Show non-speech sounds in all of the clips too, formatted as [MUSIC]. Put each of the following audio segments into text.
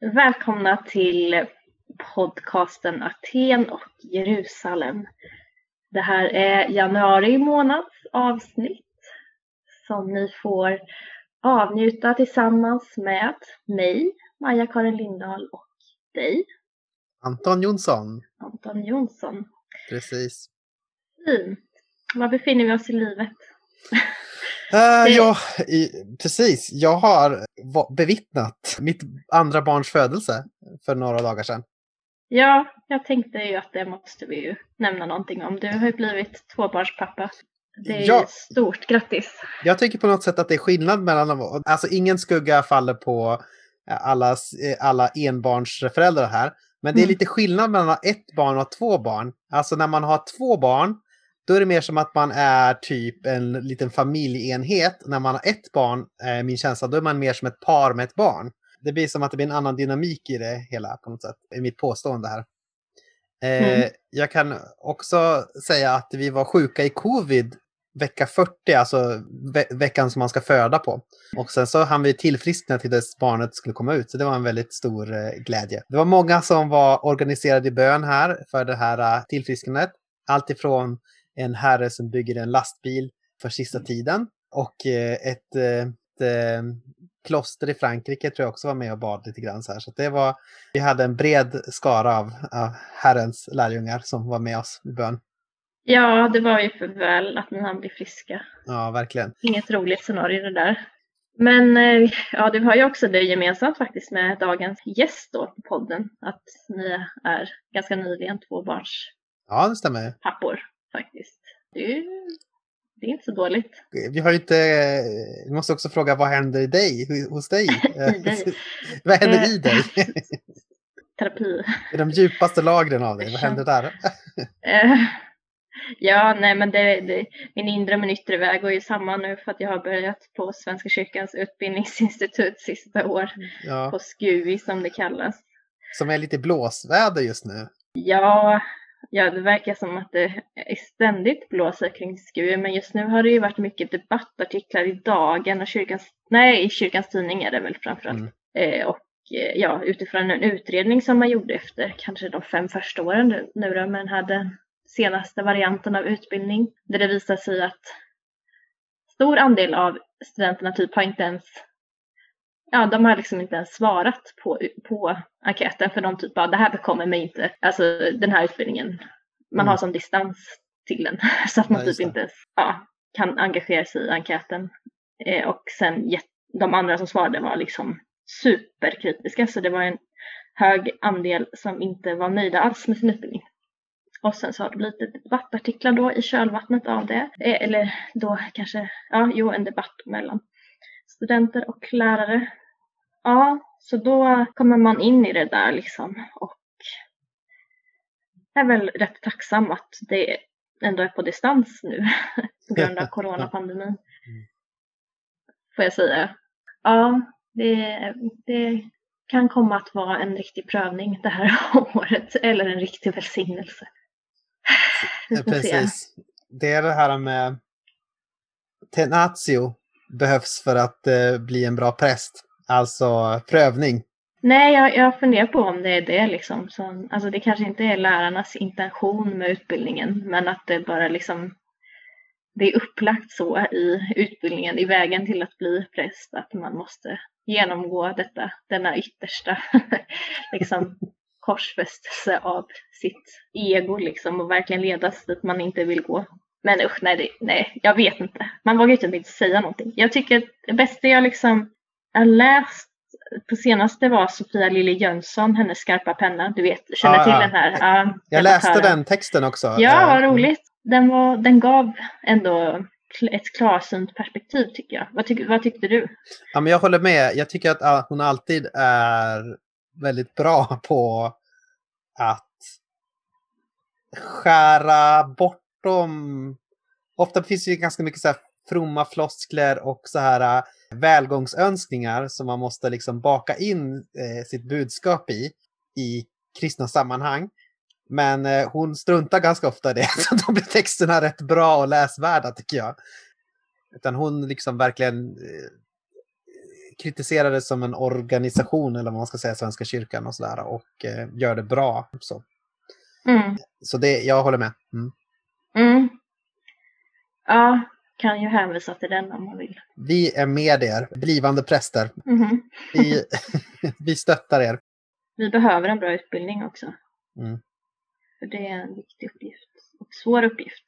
Välkomna till podcasten Aten och Jerusalem. Det här är januari månads avsnitt som ni får avnjuta tillsammans med mig, Maja-Karin Lindahl och dig. Anton Jonsson. Anton Jonsson. Precis. Fint. Var befinner vi oss i livet? Uh, ja, i, precis. Jag har bevittnat mitt andra barns födelse för några dagar sedan. Ja, jag tänkte ju att det måste vi ju nämna någonting om. Du har ju blivit tvåbarnspappa. Det är ja. stort, grattis! Jag tycker på något sätt att det är skillnad mellan dem. Alltså ingen skugga faller på alla, alla enbarnsföräldrar här. Men det är mm. lite skillnad mellan att ha ett barn och två barn. Alltså när man har två barn då är det mer som att man är typ en liten familjeenhet. När man har ett barn, eh, min känsla, då är man mer som ett par med ett barn. Det blir som att det blir en annan dynamik i det hela på något sätt, i mitt påstående här. Eh, mm. Jag kan också säga att vi var sjuka i covid vecka 40, alltså ve veckan som man ska föda på. Och sen så hann vi tillfriskna till dess barnet skulle komma ut, så det var en väldigt stor eh, glädje. Det var många som var organiserade i bön här för det här uh, tillfrisknandet. Allt ifrån en herre som bygger en lastbil för sista tiden. Och eh, ett, eh, ett, ett kloster i Frankrike tror jag också var med och bad lite grann. Så, här. så det var, vi hade en bred skara av, av Herrens lärjungar som var med oss i bön. Ja, det var ju för väl att han blir friska. Ja, verkligen. Inget roligt scenario det där. Men ja, det har ju också det gemensamt faktiskt med dagens gäst då på podden. Att ni är ganska nyligen tvåbarns Ja, det stämmer. pappor faktiskt. Det är, det är inte så dåligt. Vi har inte, vi måste också fråga vad händer i dig, hos dig? [LAUGHS] Dig. vad händer i dig? [LAUGHS] Terapi. I de djupaste lagren av dig, vad händer där? [LAUGHS] Eh, ja, nej men det, det, min inre min yttre väg går ju samman nu för att jag har börjat på Svenska kyrkans utbildningsinstitut sista år. Ja. På SKUI som det kallas. Som är lite blåsväder just nu. Ja, Ja, det verkar som att det ständigt blåser kring SKU, men just nu har det ju varit mycket debattartiklar i Dagen och kyrkans, nej, i kyrkans tidning är det väl framförallt. Mm. Eh, och eh, ja, utifrån en utredning som man gjorde efter kanske de fem första åren nu, nu då, här den senaste varianten av utbildning, där det visar sig att stor andel av studenterna typ har inte ens ja, de har liksom inte ens svarat på, på enkäten för de typ bara, det här bekommer mig inte, alltså den här utbildningen, man mm. har som distans till den [LAUGHS] så att man ja, typ inte ja, kan engagera sig i enkäten. Eh, och sen de andra som svarade var liksom superkritiska så det var en hög andel som inte var nöjda alls med sin utbildning. Och sen så har det blivit debattartiklar då i kölvattnet av det. Eh, eller då kanske, ja, jo, en debatt mellan studenter och lärare. Ja, så då kommer man in i det där liksom och är väl rätt tacksam att det ändå är på distans nu [LAUGHS] på grund av [LAUGHS] coronapandemin. Mm. Får jag säga. Ja, det, det kan komma att vara en riktig prövning det här [LAUGHS] året eller en riktig välsignelse. Precis. Det är det här med tenatio behövs för att eh, bli en bra präst? Alltså prövning. Nej, jag, jag funderar på om det är det liksom. Så, alltså det kanske inte är lärarnas intention med utbildningen, men att det bara liksom det är upplagt så i utbildningen, i vägen till att bli präst, att man måste genomgå detta, denna yttersta [LAUGHS] liksom, korsfästelse av sitt ego liksom och verkligen ledas dit man inte vill gå. Men usch, nej, det, nej, jag vet inte. Man vågar ju typ inte säga någonting. Jag tycker att det bästa jag liksom har läst på senaste var Sofia Lilly Jönsson, hennes skarpa penna. Du vet, känner ah, till den här. Uh, jag läste den texten också. Ja, vad mm. roligt. Den, var, den gav ändå ett klarsynt perspektiv tycker jag. Vad, tyck, vad tyckte du? Ja, men jag håller med. Jag tycker att hon alltid är väldigt bra på att skära bort bortom... Ofta finns det ju ganska mycket så här fromma floskler och så här äh, välgångsönskningar som man måste liksom baka in eh, sitt budskap i, i kristna sammanhang. Men eh, hon struntar ganska ofta i det, [LAUGHS] så då blir texterna rätt bra och läsvärda tycker jag. Utan hon liksom verkligen eh, kritiserar det som en organisation eller vad man ska säga, Svenska kyrkan och sådär och eh, gör det bra. Så, Mm. så det, jag håller med. Mm. Mm. Ja, kan ju hänvisa till den om man vill. Vi är med er, blivande präster. Mhm. Vi, [LAUGHS] vi stöttar er. Vi behöver en bra utbildning också. Mm. För det är en viktig uppgift och svår uppgift.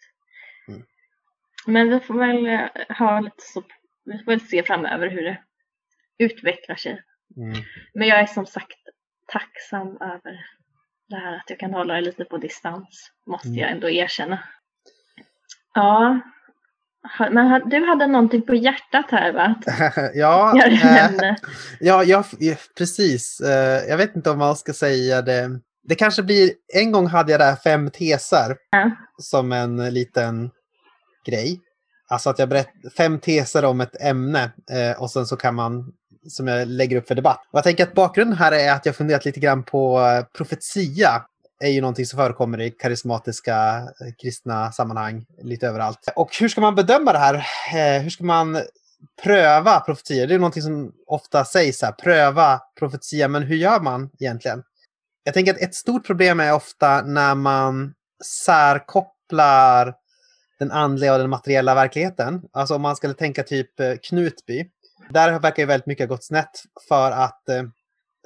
Mm. Men vi får väl eh, ha lite så, vi får väl se framöver hur det utvecklar sig. Mm. Men jag är som sagt tacksam över det här att jag kan hålla det lite på distans. Måste Mm. jag ändå erkänna. Ja, men du hade någonting på hjärtat här va? [LAUGHS] Ja, [LAUGHS] ämne. [LAUGHS] ja, ja, precis. Eh, jag vet inte om man ska säga det. Det kanske blir, en gång hade jag där fem teser Ja. som en liten grej. Alltså att jag berättar fem teser om ett ämne eh, och sen så kan man, som jag lägger upp för debatt. Och jag tänker att bakgrunden här är att jag funderat lite grann på profetia är ju någonting som förekommer i karismatiska eh, kristna sammanhang lite överallt. Och hur ska man bedöma det här? Eh, hur ska man pröva profetier? Det är någonting som ofta sägs här, pröva profetia, men hur gör man egentligen? Jag tänker att ett stort problem är ofta när man särkopplar den andliga och den materiella verkligheten. Alltså om man skulle tänka typ eh, Knutby. Där verkar ju väldigt mycket ha gått snett för att eh,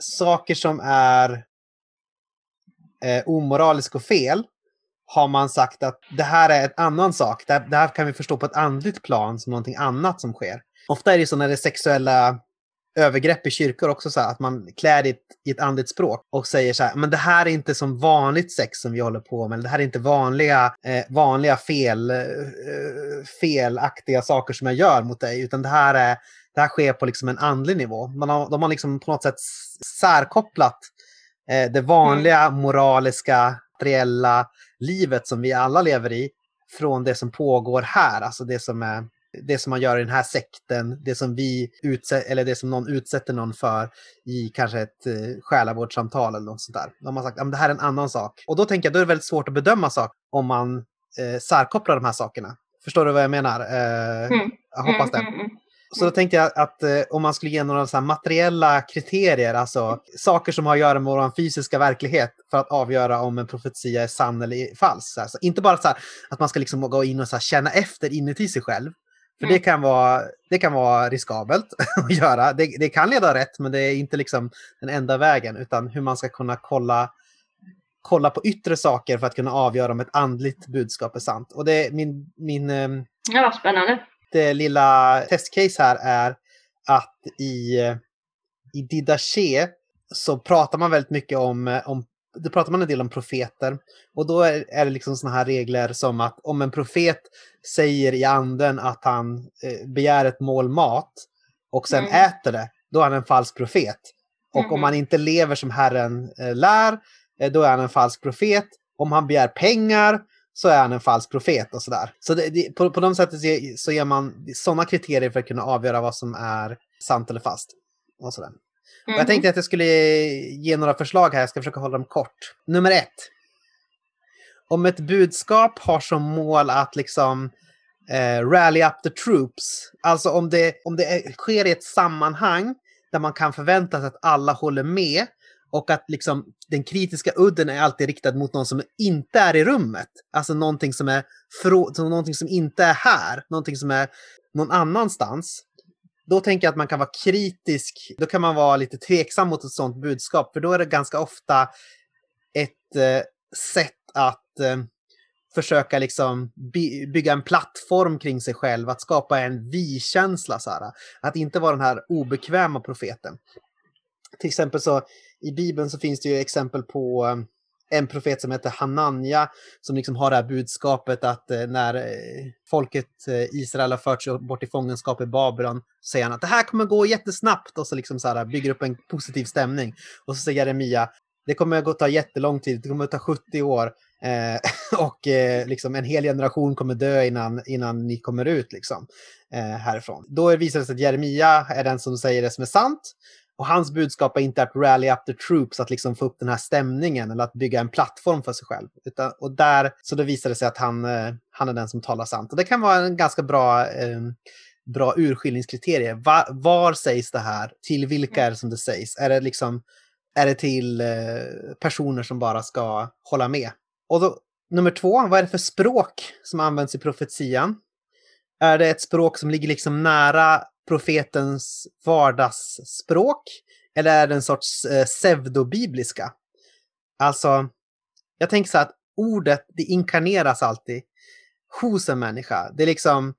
saker som är eh, omoralisk och fel har man sagt att det här är en annan sak. Det här, det här kan vi förstå på ett andligt plan som någonting annat som sker. Ofta är det så när det är sexuella övergrepp i kyrkor också så här, att man klär det i ett, andligt språk och säger så här, men det här är inte som vanligt sex som vi håller på med, det här är inte vanliga, eh, vanliga fel, eh, felaktiga saker som jag gör mot dig, utan det här, är, det här sker på liksom en andlig nivå. Man har, de har liksom på något sätt särkopplat eh, det vanliga moraliska, materiella livet som vi alla lever i från det som pågår här, alltså det som är det som man gör i den här sekten, det som vi utsätter, eller det som någon utsätter någon för i kanske ett eh, själavårdssamtal eller något sånt där. De har sagt att det här är en annan sak. Och då tänker jag då är det väldigt svårt att bedöma saker om man eh, särkopplar de här sakerna. Förstår du vad jag menar? Eh, Mm. Jag hoppas det. Mm, mm, mm. Så då tänkte jag att eh, om man skulle ge några så materiella kriterier, alltså saker som har att göra med vår fysiska verklighet för att avgöra om en profetia är sann eller falsk. Så här, så inte bara så här, att man ska liksom gå in och så här, känna efter inuti sig själv. För Mm. det, kan vara, det kan vara riskabelt [LAUGHS] att göra. Det, det kan leda rätt, men det är inte liksom den enda vägen, utan hur man ska kunna kolla, kolla på yttre saker för att kunna avgöra om ett andligt budskap är sant. Och det är min, min ehm, Ja, spännande. Lilla testcase här är att i, i Didache så pratar man väldigt mycket om, om då pratar man en del om profeter. Och då är, är det liksom såna här regler som att om en profet säger i anden att han eh, begär ett mål mat och sen Mm. äter det, då är han en falsk profet. Och om Mhm. han inte lever som Herren eh, lär, eh, då är han en falsk profet. Om han begär pengar så är han en falsk profet och sådär. Så det, det, på, på de sättet så så ger man sådana kriterier för att kunna avgöra vad som är sant eller fast. Och sådär. Och Mhm. jag tänkte att jag skulle ge några förslag här, jag ska försöka hålla dem kort. Nummer ett. Om ett budskap har som mål att liksom eh, rally up the troops, alltså om det, om det sker i ett sammanhang där man kan förvänta sig att alla håller med och att liksom den kritiska udden är alltid riktad mot någon som inte är i rummet. Alltså någonting som är frå, någonting som inte är här, någonting som är någon annanstans. Då tänker jag att man kan vara kritisk, då kan man vara lite tveksam mot ett sådant budskap, för då är det ganska ofta ett eh, sätt att eh, försöka liksom by bygga en plattform kring sig själv, att skapa en vi-känsla. Att inte vara den här obekväma profeten. Till exempel så i Bibeln så finns det ju exempel på eh, en profet som heter Hananja som liksom har det här budskapet att eh, när eh, folket Israel har förts bort i fångenskap i Babylon så säger han att det här kommer gå jättesnabbt och så liksom så här bygger upp en positiv stämning. Och så säger Jeremia det kommer att ta jättelång tid, det kommer att ta 70 år eh, [LAUGHS] och eh, liksom en hel generation kommer dö innan, innan ni kommer ut liksom, eh, härifrån. Då visar det sig att Jeremia är den som säger det som är sant och hans budskap är inte att rally up the troops, att liksom få upp den här stämningen eller att bygga en plattform för sig själv. Utan, och där, så det sig att han, eh, han är den som talar sant. Och det kan vara en ganska bra eh, bra urskiljningskriterier. Var, var sägs det här? Till vilka är det som det sägs? Är det liksom är det till eh, personer som bara ska hålla med? Och då, nummer två, vad är det för språk som används i profetian? Är det ett språk som ligger liksom nära profetens vardagsspråk? Eller är det en sorts eh, pseudobibliska? Alltså, jag tänker så att ordet, det inkarneras alltid hos en människa. Det är liksom,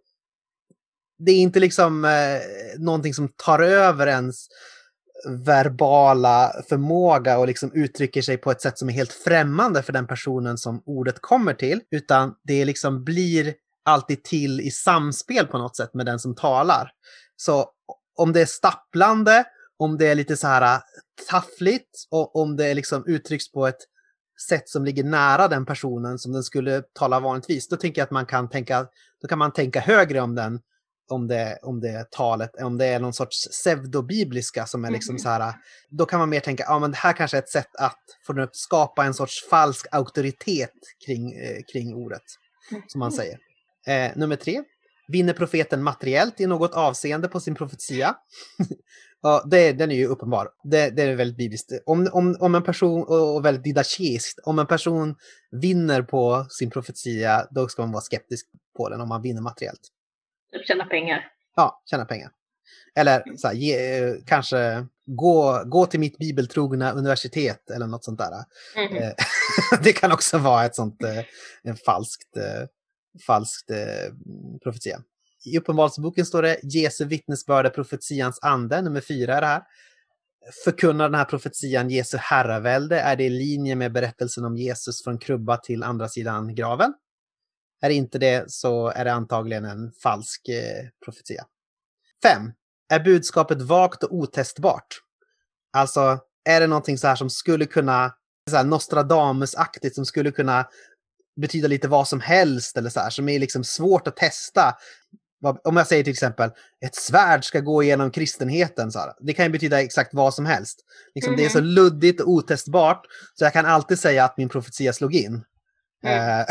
det är inte liksom eh, någonting som tar över ens verbala förmåga och liksom uttrycker sig på ett sätt som är helt främmande för den personen som ordet kommer till, utan det liksom blir alltid till i samspel på något sätt med den som talar. Så om det är stapplande, om det är lite så här taffligt och om det är liksom uttrycks på ett sätt som ligger nära den personen som den skulle tala vanligtvis, då tänker jag att man kan tänka, då kan man tänka högre om den om det, om det talet, om det är någon sorts pseudobibliska som är liksom mm. så här, då kan man mer tänka, ja men det här kanske är ett sätt att få skapa en sorts falsk auktoritet kring, eh, kring ordet, som man säger. Eh, nummer tre, vinner profeten materiellt i något avseende på sin profetia? [LAUGHS] ja, det, den är ju uppenbar. Det, det är väldigt bibliskt. Om, om, om en person, och väldigt didaktiskt, om en person vinner på sin profetia, då ska man vara skeptisk på den om man vinner materiellt. Typ tjäna pengar. Ja, tjäna pengar. Eller så här, ge, kanske gå, gå till mitt bibeltrogna universitet eller något sånt där. Mm. [LAUGHS] det kan också vara ett sånt eh, en falskt, eh, falskt eh, profetia. I Uppenbarelseboken står det Jesu vittnesbörd är profetians ande, nummer fyra är det här. Förkunnar den här profetian Jesu herravälde? Är det i linje med berättelsen om Jesus från krubba till andra sidan graven? Är det inte det så är det antagligen en falsk eh, profetia. 5. Är budskapet vagt och otestbart? Alltså, är det någonting så här som skulle kunna, så här Nostradamus-aktigt, som skulle kunna betyda lite vad som helst eller så här, som är liksom svårt att testa. Om jag säger till exempel ett svärd ska gå igenom kristenheten, så här, det kan ju betyda exakt vad som helst. Liksom, mm. Det är så mhm. luddigt och otestbart så jag kan alltid säga att min profetia slog in. Mm. Eh,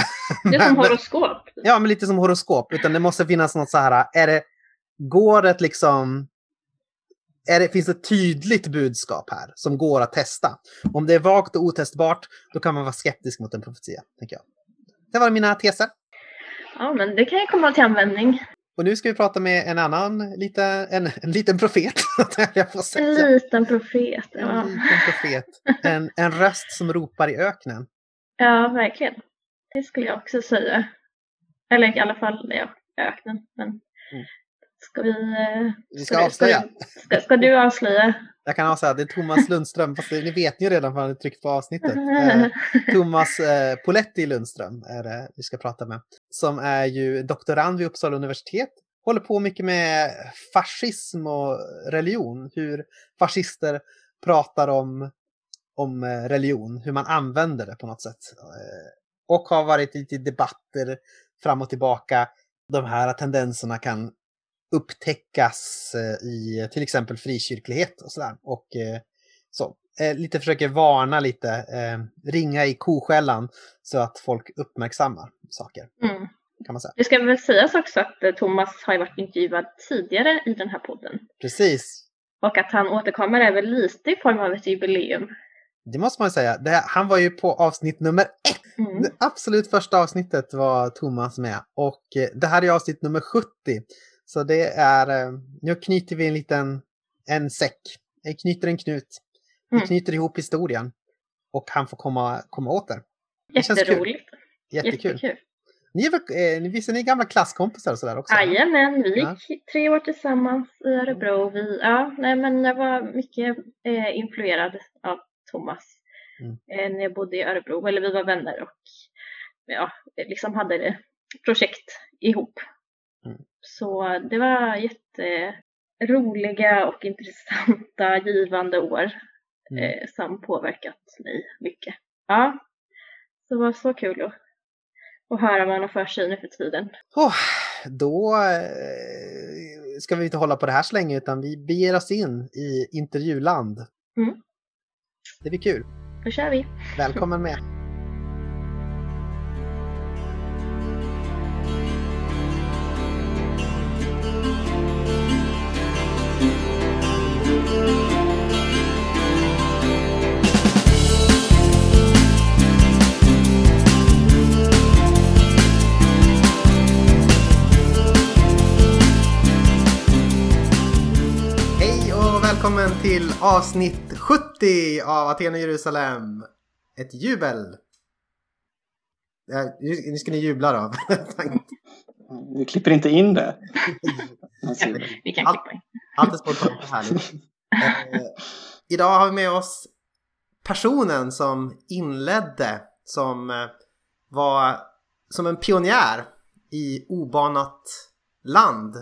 det är som [LAUGHS] horoskop. Ja, men lite som horoskop. Utan det måste finnas något så här, är det, går det liksom, är det, finns det ett tydligt budskap här som går att testa? Om det är vagt och otestbart, då kan man vara skeptisk mot en profetia, tänker jag. Det var mina teser. Ja, men det kan ju komma till användning. Och nu ska vi prata med en annan, lite, en, en liten profet. [LAUGHS] En liten profet, ja. En liten profet. En, en röst som ropar i öknen. Ja, verkligen. Det skulle jag också säga. Eller i alla fall, ja, öknen. Men mm. Ska vi... Eh, vi ska, ska avslöja. Ska, ska, du avslöja? Jag kan avslöja, det är Thomas Lundström, fast ni vet ju redan för han har tryckt på avsnittet. Eh, [LAUGHS] Thomas eh, Poletti Lundström är det vi ska prata med. Som är ju doktorand vid Uppsala universitet. Håller på mycket med fascism och religion. Hur fascister pratar om, om eh, religion, hur man använder det på något sätt. Och har varit lite debatter fram och tillbaka. De här tendenserna kan upptäckas eh, i till exempel frikyrklighet och sådär. Och eh, så. Eh, lite försöker varna lite, ringa i koskällan så att folk uppmärksammar saker. Mm. Kan man säga. Det ska väl sägas också att Thomas har varit intervjuad tidigare i den här podden. Precis. Och att han återkommer väl lite i form av ett jubileum. Det måste man säga. Det, han var ju på avsnitt nummer ett. Mm. Det absolut första avsnittet var Thomas med. Och det här är avsnitt nummer 70. Så det är, eh, nu knyter vi en liten, en säck. Vi knyter en knut. Vi mm. knyter ihop historien. Och han får komma, komma åter. Jätteroligt. Jättekul. Jättekul. Ni är väl, eh, visst är ni gamla klasskompisar och sådär också? Jajamän, vi gick ja. tre år tillsammans i Örebro. Vi, ja, nej, men jag var mycket eh, influerad av Thomas mm. Eh, när jag bodde i Örebro, eller vi var vänner och ja, liksom hade det projekt ihop. Mm. Så det var jätteroliga och intressanta, givande år mm. eh, som påverkat mig mycket. Ja, det var så kul att, att höra vad man har för sig nu för tiden. Oh, då eh, ska vi inte hålla på det här så länge utan vi beger oss in i intervjuland. Mm. Det blir kul. Då kör vi. Välkommen med. Välkommen till avsnitt 70 av Aten och Jerusalem. Ett jubel. Ja, nu ska ni jubla då. [LAUGHS] Vi klipper inte in det. [LAUGHS] vi kan klippa in. Allt är spontant och härligt. [LAUGHS] Eh, idag har vi med oss personen som inledde som eh, var som en pionjär i obanat land.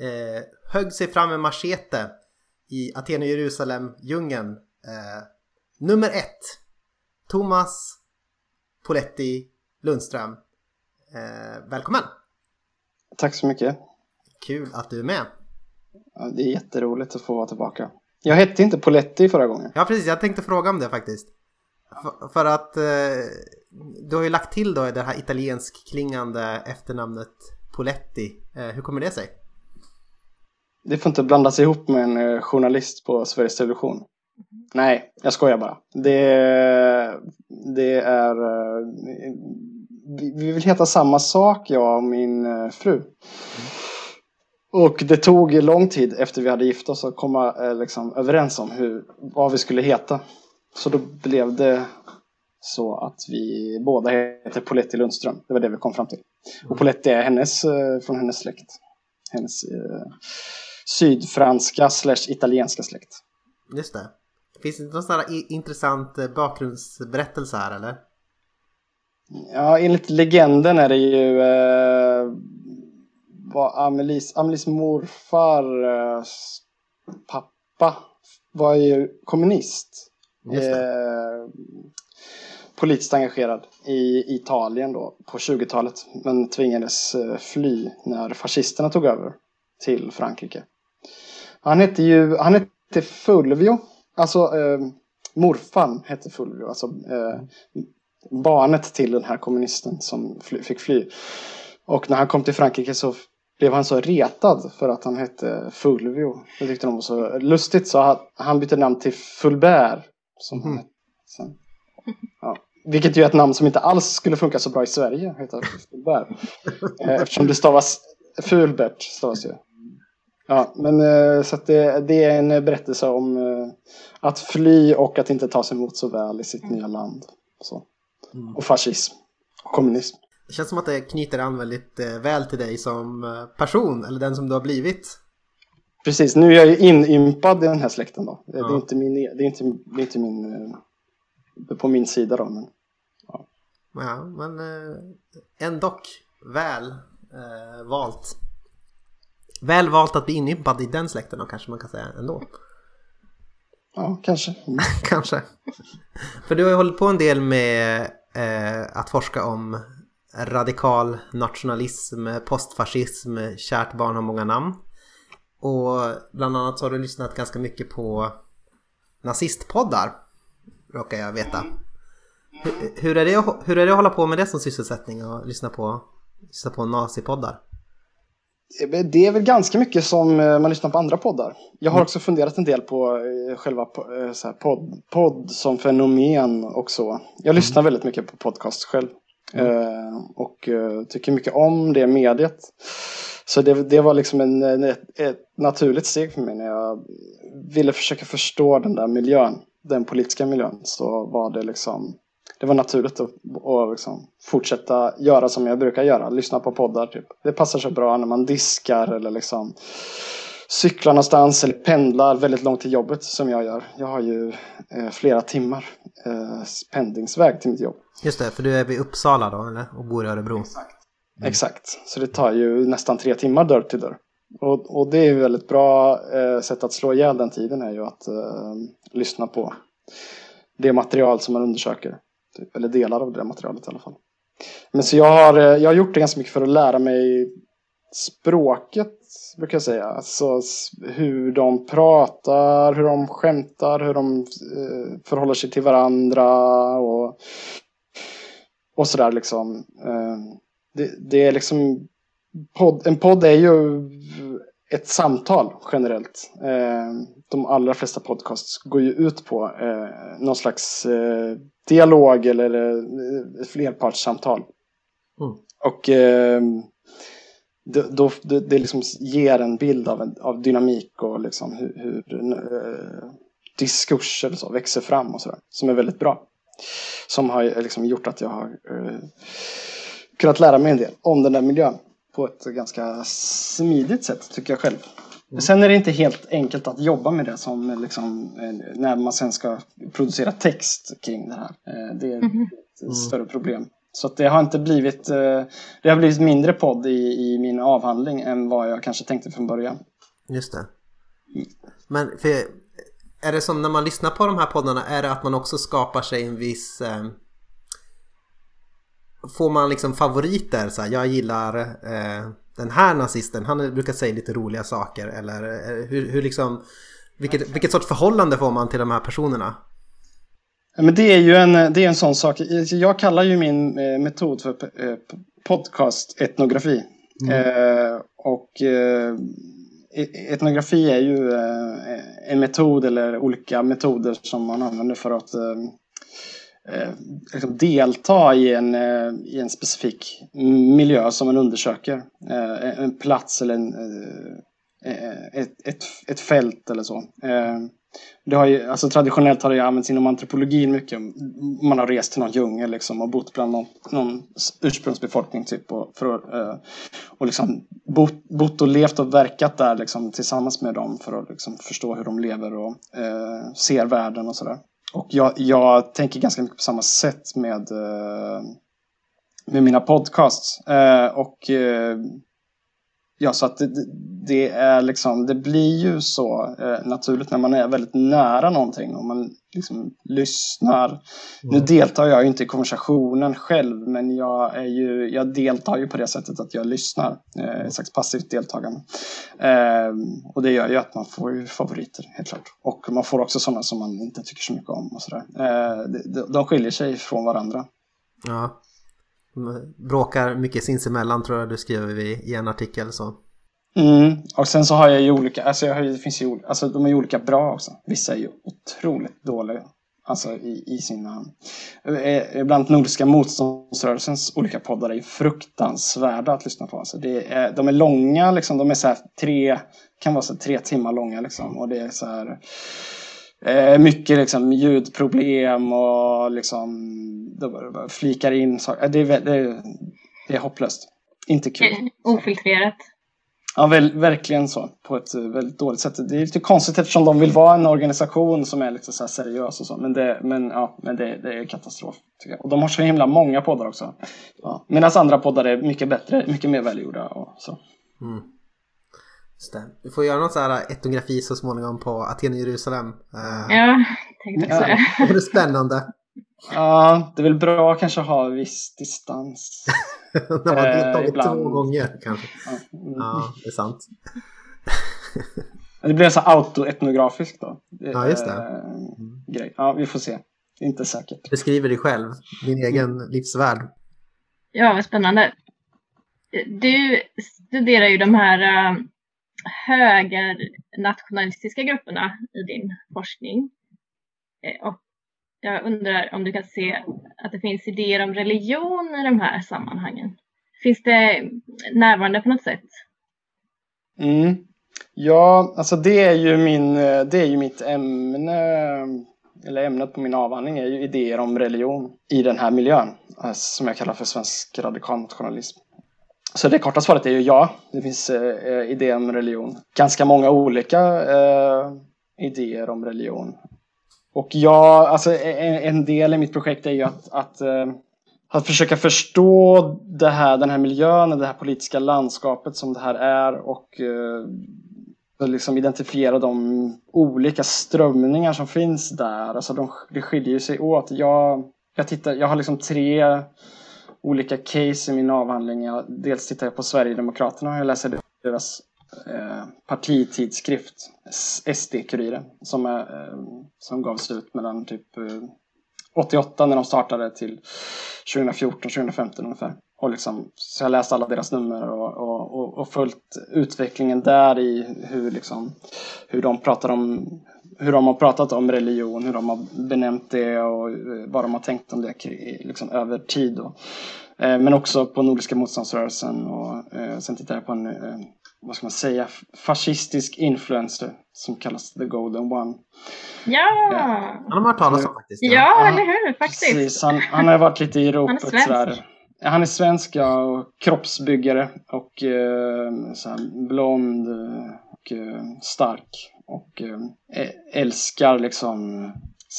Eh, högg sig fram med machete i Aten och Jerusalem-djungeln. Eh, nummer ett. Thomas Poletti Lundström. Eh, välkommen! Tack så mycket. Kul att du är med. Ja, det är jätteroligt att få vara tillbaka. Jag hette inte Poletti förra gången. Ja, precis. Jag tänkte fråga om det faktiskt. För, för att eh, du har ju lagt till då det här italiensk klingande efternamnet Poletti. Eh, hur kommer det sig? Det får inte blandas ihop med en eh, journalist på Sveriges Television. Nej, jag skojar bara. Det, det är... Eh, vi vill heta samma sak, jag och min eh, fru. Och det tog lång tid efter vi hade gift oss att komma liksom, överens om hur, vad vi skulle heta. Så då blev det så att vi båda heter Poletti Lundström. Det var det vi kom fram till. Och Poletti är hennes, från hennes släkt. Hennes sydfranska slash italienska släkt. Just det. Finns det någon sån här intressant eh, bakgrundsberättelse här eller? Ja, enligt legenden är det ju eh, var Amelies, Amelies morfar eh, pappa var ju kommunist. Eh, politiskt engagerad i Italien då på 20-talet men tvingades eh, fly när fascisterna tog över till Frankrike. Han hette ju, han hette Fulvio, alltså eh, morfan hette Fulvio, alltså eh, barnet till den här kommunisten som fly, fick fly. Och när han kom till Frankrike så blev han så retad för att han hette Fulvio. Det tyckte de var så lustigt så han bytte namn till Fulbert. Som mm. sen. Ja. Vilket ju är ett namn som inte alls skulle funka så bra i Sverige. Heter Fulbert. Eh, eftersom det stavas Fulbert stavas ju. Ja, men eh, så att det, det, är en berättelse om eh, att fly och att inte ta sig emot så väl i sitt nya land. Så. Mm. Och fascism. Och kommunism. Det känns som att det knyter an väldigt eh, väl till dig som person, eller den som du har blivit. Precis, nu är jag ju inympad i den här släkten då. Ja. Det är inte min, det är inte, det är inte min, på min sida då. Men, ja. ja, men ändå väl eh, valt. Väl valt att bli inympad i den släkten då kanske man kan säga ändå. Ja, kanske. Mm. [LAUGHS] kanske. För du har ju hållit på en del med eh, att forska om radikal nationalism, postfascism, kärt barn har många namn. Och bland annat så har du lyssnat ganska mycket på nazistpoddar, råkar jag veta. Hur, hur, är det, hur är det att hålla på med det som sysselsättning och lyssna på, lyssna på nazipoddar? Det är väl ganska mycket som eh, man lyssnar på andra poddar. Jag har mm. också funderat en del på eh, själva eh, podd, podd som fenomen och så. Jag lyssnar mm. väldigt mycket på podcast själv. Mm. och tycker mycket om det mediet. Så det, det var liksom en, ett, ett, naturligt steg för mig när jag ville försöka förstå den där miljön. Den politiska miljön. Så var det liksom det var naturligt att, att liksom fortsätta göra som jag brukar göra, lyssna på poddar. Typ. Det passar så bra när man diskar eller liksom cyklar någonstans eller pendlar väldigt långt till jobbet som jag gör. Jag har ju eh, flera timmar eh, pendlingsväg till mitt jobb. Just det, för du är vid Uppsala då eller? och bor i Örebro. Exakt. Mm. Exakt, så det tar ju nästan tre timmar dörr till dörr. Och, och det är ju väldigt bra eh, sätt att slå ihjäl den tiden är ju att eh, lyssna på det material som man undersöker. Typ, eller delar av det materialet i alla fall. Men så jag har, eh, jag har gjort det ganska mycket för att lära mig språket, brukar jag säga. Alltså hur de pratar, hur de skämtar, hur de eh, förhåller sig till varandra och, och sådär liksom. Eh, det, det, är liksom, podd, en podd är ju ett samtal generellt. Eh, de allra flesta podcasts går ju ut på eh, någon slags dialog eller eh, flerpartssamtal. Mm. Och eh, det, då, det, det liksom ger en bild av, en, av dynamik och liksom hur, hur eh, diskurser så växer fram och sådär. Som är väldigt bra. Som har liksom gjort att jag har eh, kunnat lära mig en del om den där miljön. På ett ganska smidigt sätt tycker jag själv. Mm. Sen är det inte helt enkelt att jobba med det som liksom, eh, när man sen ska producera text kring det här. Eh, det är mm. ett mm. större problem. Så det har inte blivit, eh, det har blivit mindre podd i, i min avhandling än vad jag kanske tänkte från början. Just det. Men för, är det som när man lyssnar på de här poddarna, är det att man också skapar sig en viss... Eh, får man liksom favoriter? Så här, jag gillar eh, den här nazisten, han brukar säga lite roliga saker. Eller eh, hur, hur liksom... Vilket, vilket sorts förhållande får man till de här personerna? men det är ju en, det är en sån sak. Jag kallar ju min eh, metod för eh, podcast-etnografi. Mm. Eh, och eh, e-, etnografi är ju eh, en metod eller olika metoder som man använder för att Eh, liksom delta i en, eh, i en specifik miljö som man undersöker. Eh, en plats eller en, ett, ett, ett fält eller så. Det har ju, alltså traditionellt har det använts inom antropologin mycket. Man har rest till någon djungel liksom och bott bland någon, någon ursprungsbefolkning typ. Och, för att, eh, och liksom bott, bott och levt och verkat där liksom tillsammans med dem för att liksom förstå hur de lever och eh, ser världen och sådär. Och jag, jag tänker ganska mycket på samma sätt med, eh, med mina podcasts. Eh, och eh, Ja, så att det, det, är liksom, det blir ju så eh, naturligt när man är väldigt nära någonting och man liksom lyssnar. Mm. Nu deltar jag ju inte i konversationen själv, men jag, är ju, jag deltar ju på det sättet att jag lyssnar. Eh, ett slags passivt deltagande. Eh, och det gör ju att man får ju favoriter, helt klart. Och man får också sådana som man inte tycker så mycket om och sådär. Eh, de, de skiljer sig från varandra. Ja bråkar mycket sinsemellan tror jag du skriver i en artikel så. Mm. Och sen så har jag ju olika, alltså, jag har ju, det finns ju, alltså de är ju olika bra också. Vissa är ju otroligt dåliga. Alltså i, i sina... Eh, bland Nordiska motståndsrörelsens olika poddar är ju fruktansvärda att lyssna på. Alltså det är, de är långa liksom, de är så här tre, kan vara så tre timmar långa liksom. Och det är så här Eh, mycket liksom ljudproblem och liksom flikar in saker. Eh, det, är, det, det är hopplöst. Inte kul. Eh, ofiltrerat. Ja, väl, verkligen så. På ett väldigt dåligt sätt. Det är lite konstigt eftersom de vill vara en organisation som är lite så seriös och så. Men, det, men, ja, men det, det är katastrof. Och de har så himla många poddar också. Ja. Medan andra poddar är mycket bättre, mycket mer välgjorda och så. Mm. Du får göra någon sån här etnografi så småningom på Aten och Jerusalem. Eh, ja, tänkte jag säga. Det är spännande. Ja, det är väl bra att kanske ha viss distans. [LAUGHS] När man har tagit eh, två gånger kanske. Mm. Ja, det är sant. det blir så autoetnografiskt då. Ja, just det. Mm. Grej. Ja, vi får se. Inte säkert. Beskriver dig själv, din egen livsvärld. Ja, vad spännande. Du studerar ju de här högernationalistiska grupperna i din forskning. Eh, och jag undrar om du kan se att det finns idéer om religion i de här sammanhangen. Finns det närvarande på något sätt? Mm. Ja, alltså det är ju min, eh, det är ju mitt ämne, eller ämnet på min avhandling är ju idéer om religion i den här miljön, eh, som jag kallar för svensk radikal nationalism. Så det korta svaret är ju ja, det finns eh, idéer om religion. Ganska många olika eh, idéer om religion. Och ja, alltså en, en, del i mitt projekt är ju att, att, eh, att försöka förstå det här, den här miljön, det här politiska landskapet som det här är och eh, liksom identifiera de olika strömningar som finns där. Alltså de, det skiljer sig åt. Jag, jag, tittar, jag har liksom tre olika case i min avhandling. Jag, dels tittar jag på Sverigedemokraterna och jag läser deras eh, partitidskrift SD-Kuriren som, eh, som gavs ut mellan typ eh, 88 när de startade till 2014-2015 ungefär. och liksom, så jag läste alla deras nummer och, och, och, och följt utvecklingen där i hur, liksom, hur de pratar om hur de har pratat om religion, hur de har benämnt det och eh, vad de har tänkt om det liksom, över tid. Då. Eh, men också på Nordiska motståndsrörelsen och eh, sen tittade jag på en, vad ska man säga, fascistisk influencer som kallas The Golden One. Ja! Han har hört talas om faktiskt. Ja, ja eller hur? Faktiskt. Precis, han, han har varit lite i ropet. [LAUGHS] Han är svensk. Han är svensk ja, och kroppsbyggare och eh, så blond och eh, stark och eh, älskar liksom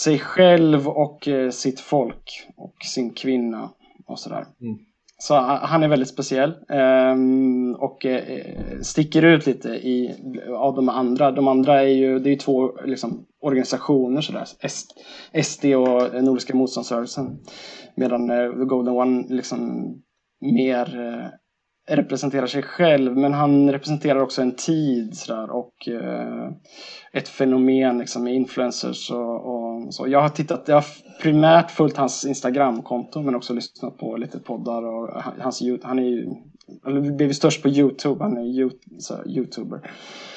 sig själv och eh, sitt folk och sin kvinna och sådär. Mm. Så han är väldigt speciell um, och uh, sticker ut lite i, av de andra. De andra är ju, det är ju två liksom, organisationer sådär. SD och Nordiska motståndsrörelsen. Medan The Golden One liksom mer representerar sig själv men han representerar också en tid sådär, och eh, ett fenomen liksom, med influencers och, och, så. Jag har tittat, jag har primärt följt hans Instagramkonto men också lyssnat på lite poddar och hans, han är ju, eller blev störst på Youtube, han är ju så, Youtuber.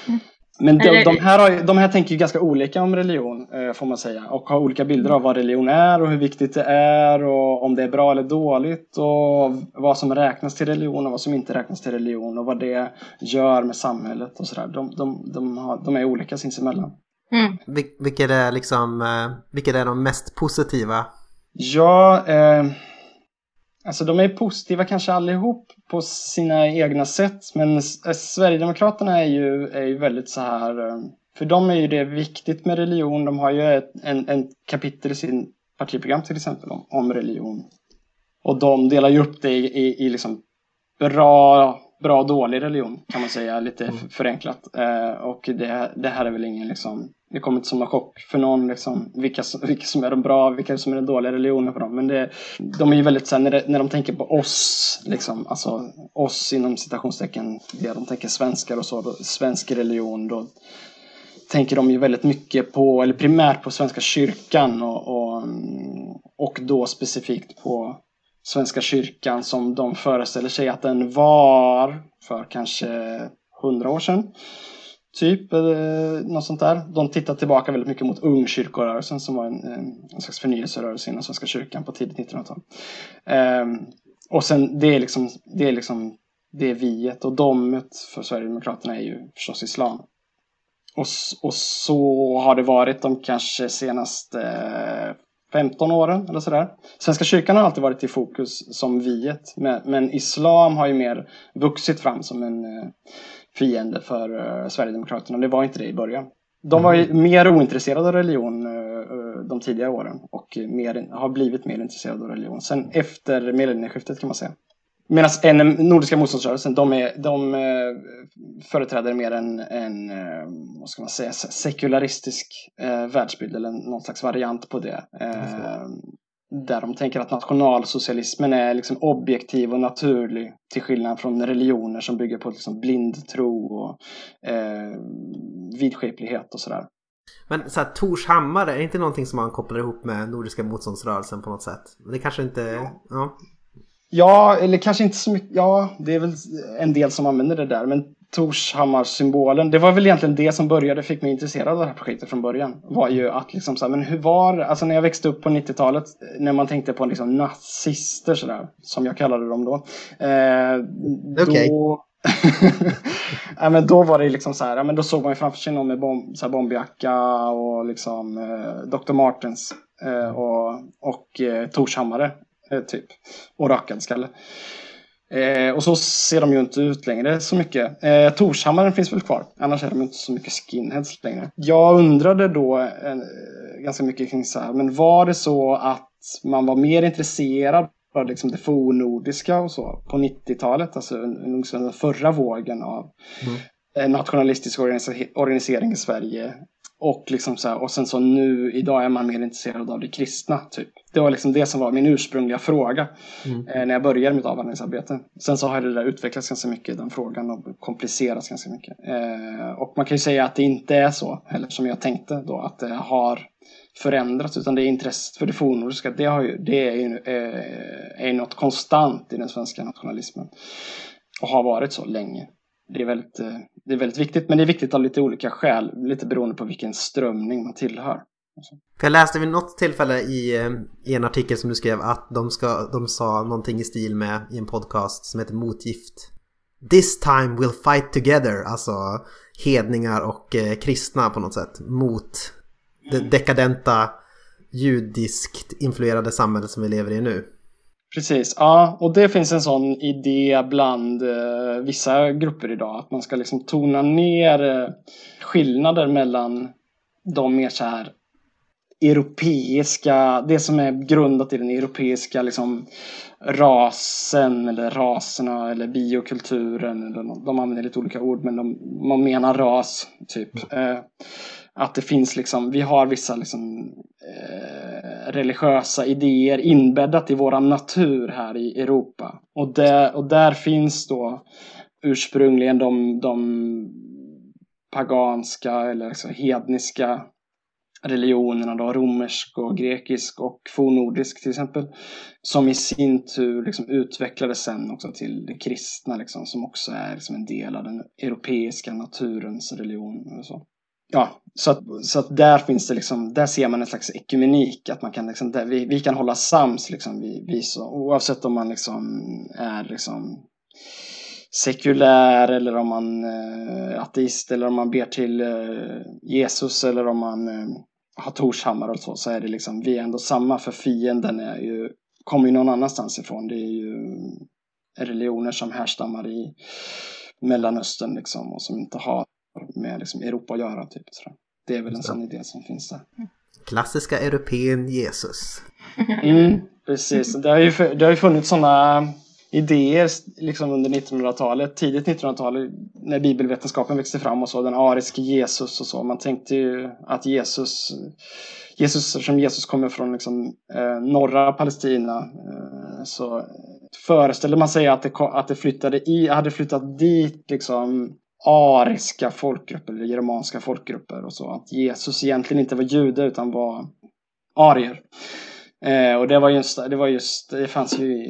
Mm. Men de, de, här har, de här tänker ju ganska olika om religion, eh, får man säga. Och har olika bilder av vad religion är och hur viktigt det är och om det är bra eller dåligt och vad som räknas till religion och vad som inte räknas till religion och vad det gör med samhället och sådär. De, de, de, har, de är olika sinsemellan. Mm. Vil vilket, är liksom, eh, vilket är de mest positiva? Ja, eh, Alltså de är positiva kanske allihop på sina egna sätt men eh, Sverigedemokraterna är ju, är ju väldigt så här eh, för dem är ju det viktigt med religion. De har ju ett, en, en kapitel i sin partiprogram till exempel om, om religion. Och de delar ju upp det i, i, i liksom bra, bra och dålig religion kan man säga lite mm. förenklat. Eh, och det, det här är väl ingen liksom det kommer inte som en chock för någon liksom, vilka, vilka som är de bra, vilka som är de dåliga religionerna för dem. Men det, de är ju väldigt så när, det, när de tänker på oss, liksom, alltså oss inom citationstecken, det de tänker svenskar och så, då, svensk religion, då tänker de ju väldigt mycket på, eller primärt på Svenska kyrkan och, och, och då specifikt på Svenska kyrkan som de föreställer sig att den var för kanske hundra år sedan. Typ, eh, något sånt där. De tittar tillbaka väldigt mycket mot ungkyrkorörelsen som var en, eh, en slags förnyelserörelse inom Svenska kyrkan på tidigt 1900-tal. Eh, och sen det är liksom, det är liksom det är viet och domet för Sverigedemokraterna är ju förstås islam. Och, och så har det varit de kanske senaste eh, 15 åren eller sådär. Svenska kyrkan har alltid varit i fokus som viet men, islam har ju mer vuxit fram som en eh, fiende för uh, Sverigedemokraterna. Det var inte det i början. De var ju mm. mer ointresserade av religion uh, de tidigare åren och mer, har blivit mer intresserade av religion. Sen efter millennieskiftet kan man säga. Medan Nordiska motståndsrörelsen, de, är, de uh, företräder mer en, en vad ska man säga, sekularistisk världsbild eller någon slags variant på det där de tänker att nationalsocialismen är liksom objektiv och naturlig till skillnad från religioner som bygger på liksom blind tro och eh, vidskeplighet och sådär. Men så här, Torshammar, är det inte någonting som man kopplar ihop med Nordiska motståndsrörelsen på något sätt? Det kanske inte... Ja. Ja, eller kanske inte så mycket. Ja, det är väl en del som använder det där. Men Torshammar-symbolen, det var väl egentligen det som började, fick mig intresserad av det här projektet från början. Var ju att liksom så här, men hur var alltså när jag växte upp på 90-talet, när man tänkte på liksom nazister sådär, som jag kallade dem då. Eh, okay. då [LAUGHS] ja, men då var det liksom så här, ja, men då såg man ju framför sig någon med bomb, så här bombjacka och liksom eh, Dr. Martens eh, och, och eh, Torshammare typ. Och rakad skalle. Eh, och så ser de ju inte ut längre så mycket. Eh, Torshammaren finns väl kvar, annars är de inte så mycket skinheads längre. Jag undrade då eh, ganska mycket kring så här, men var det så att man var mer intresserad av liksom det fornordiska och så på 90-talet, alltså den förra vågen av mm. Eh, nationalistisk organisering i Sverige och, liksom så här, och sen så nu, idag är man mer intresserad av det kristna. Typ. Det var liksom det som var min ursprungliga fråga mm. eh, när jag började mitt avhandlingsarbete. Sen så har det där utvecklats ganska mycket, den frågan, och komplicerats ganska mycket. Eh, och man kan ju säga att det inte är så, eller som jag tänkte då, att det har förändrats utan det är intresset för det fornnordiska. Det, har ju, det är ju eh, är något konstant i den svenska nationalismen och har varit så länge. Det är, väldigt, eh, det är väldigt viktigt, men det är viktigt av lite olika skäl, lite beroende på vilken strömning man tillhör. Jag läste vid något tillfälle i, eh, i en artikel som du skrev att de, ska, de sa någonting i stil med i en podcast som heter Motgift. This time we'll fight together, alltså hedningar och eh, kristna på något sätt mot det dekadenta judiskt influerade samhället som vi lever i nu. Precis, ja, och det finns en sån idé bland eh, vissa grupper idag att man ska liksom tona ner eh, skillnader mellan de mer så här europeiska, det som är grundat i den europeiska liksom, rasen eller raserna eller biokulturen. Eller, de använder lite olika ord men de, man menar ras. typ. Eh, att det finns liksom, vi har vissa liksom, eh, religiösa idéer inbäddat i våran natur här i Europa. Och, där, och där finns då ursprungligen de, de paganska eller liksom hedniska religionerna då, romersk och grekisk och fornnordisk till exempel. Som i sin tur liksom utvecklades sen också till det kristna liksom, som också är liksom en del av den europeiska naturens religion. Och så. Ja, så att, så att där finns det liksom, där ser man en slags ekumenik, att man kan liksom, där, vi, vi kan hålla sams liksom, vi, vi så, oavsett om man liksom är liksom sekulär eller om man är eh, ateist eller om man ber till eh, Jesus eller om man eh, har Torshammar och så, så är det liksom, vi är ändå samma för fienden är ju, kommer ju någon annanstans ifrån. Det är ju religioner som härstammar i Mellanöstern liksom och som inte har med liksom Europa att göra. Typ, så det är väl en sån idé som finns där. Klassiska europeen Jesus. [LAUGHS] Mm, precis, det har ju, det har ju funnits sådana idéer liksom under 1900-talet, tidigt 1900-tal när bibelvetenskapen växte fram och så, den ariske Jesus och så. Man tänkte ju att Jesus, Jesus som Jesus kommer från liksom, eh, norra Palestina, eh, så föreställde man sig att det, att det flyttade i, hade flyttat dit liksom ariska folkgrupper, eller germanska folkgrupper och så. Att Jesus egentligen inte var jude utan var arier. Eh, och det var just, det var just, det fanns ju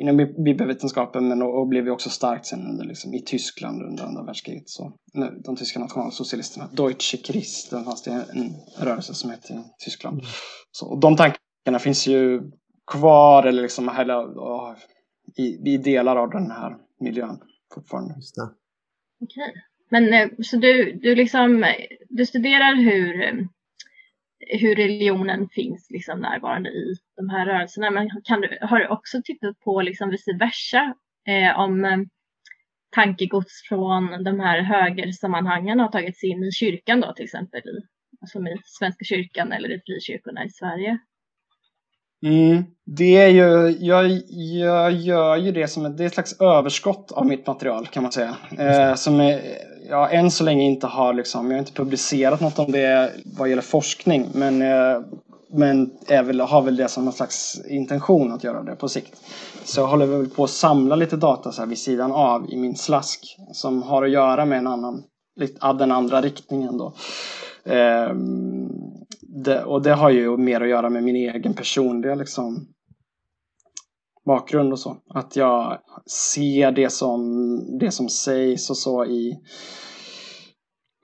inom bibelvetenskapen men och, och blev ju också starkt sen under, liksom, i Tyskland under andra världskriget. Så, nu, de tyska nationalsocialisterna, Deutsche Christen fanns det en rörelse som hette i Tyskland. Så, och de tankarna finns ju kvar eller liksom hela, oh, i, i delar av den här miljön fortfarande. Okej. Men eh, så du, du liksom, eh, du studerar hur eh, hur religionen finns liksom närvarande i de här rörelserna. Men kan du, har du också tittat på liksom vice versa eh, om tankegods från de här högersammanhangen har tagits in i kyrkan då till exempel i, som i Svenska kyrkan eller i frikyrkorna i Sverige? Mm, det är ju, jag, jag gör ju det som ett, det är ett slags överskott av mitt material kan man säga. Eh, som är, jag än så länge inte har liksom, jag har inte publicerat något om det vad gäller forskning. Men, eh, men är väl, har väl det som någon slags intention att göra det på sikt. Så jag håller väl på att samla lite data så här vid sidan av i min slask. Som har att göra med en annan, den andra riktningen då. Eh, det, och det har ju mer att göra med min egen personliga liksom, bakgrund och så. Att jag ser det som, det som sägs och så i...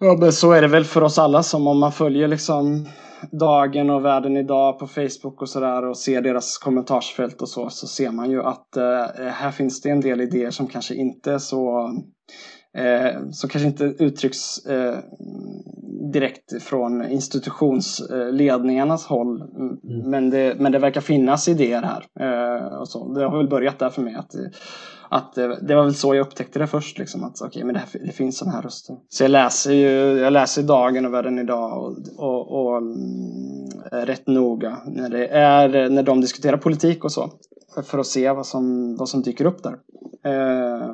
Ja, men så är det väl för oss alla som om man följer liksom Dagen och Världen idag på Facebook och sådär och ser deras kommentarsfält och så, så ser man ju att eh, här finns det en del idéer som kanske inte är så eh, som kanske inte uttrycks eh, direkt från institutionsledningarnas håll. Mm. Men, det, men det verkar finnas idéer här. Eh, och så. Det har väl börjat där för mig. att att det var väl så jag upptäckte det först, liksom, att okay, men det, här, det finns sådana här röster. Så jag läser ju jag läser Dagen och Världen idag och, och, och mm, rätt noga när, det är, när de diskuterar politik och så. För att se vad som, vad som dyker upp där. Eh,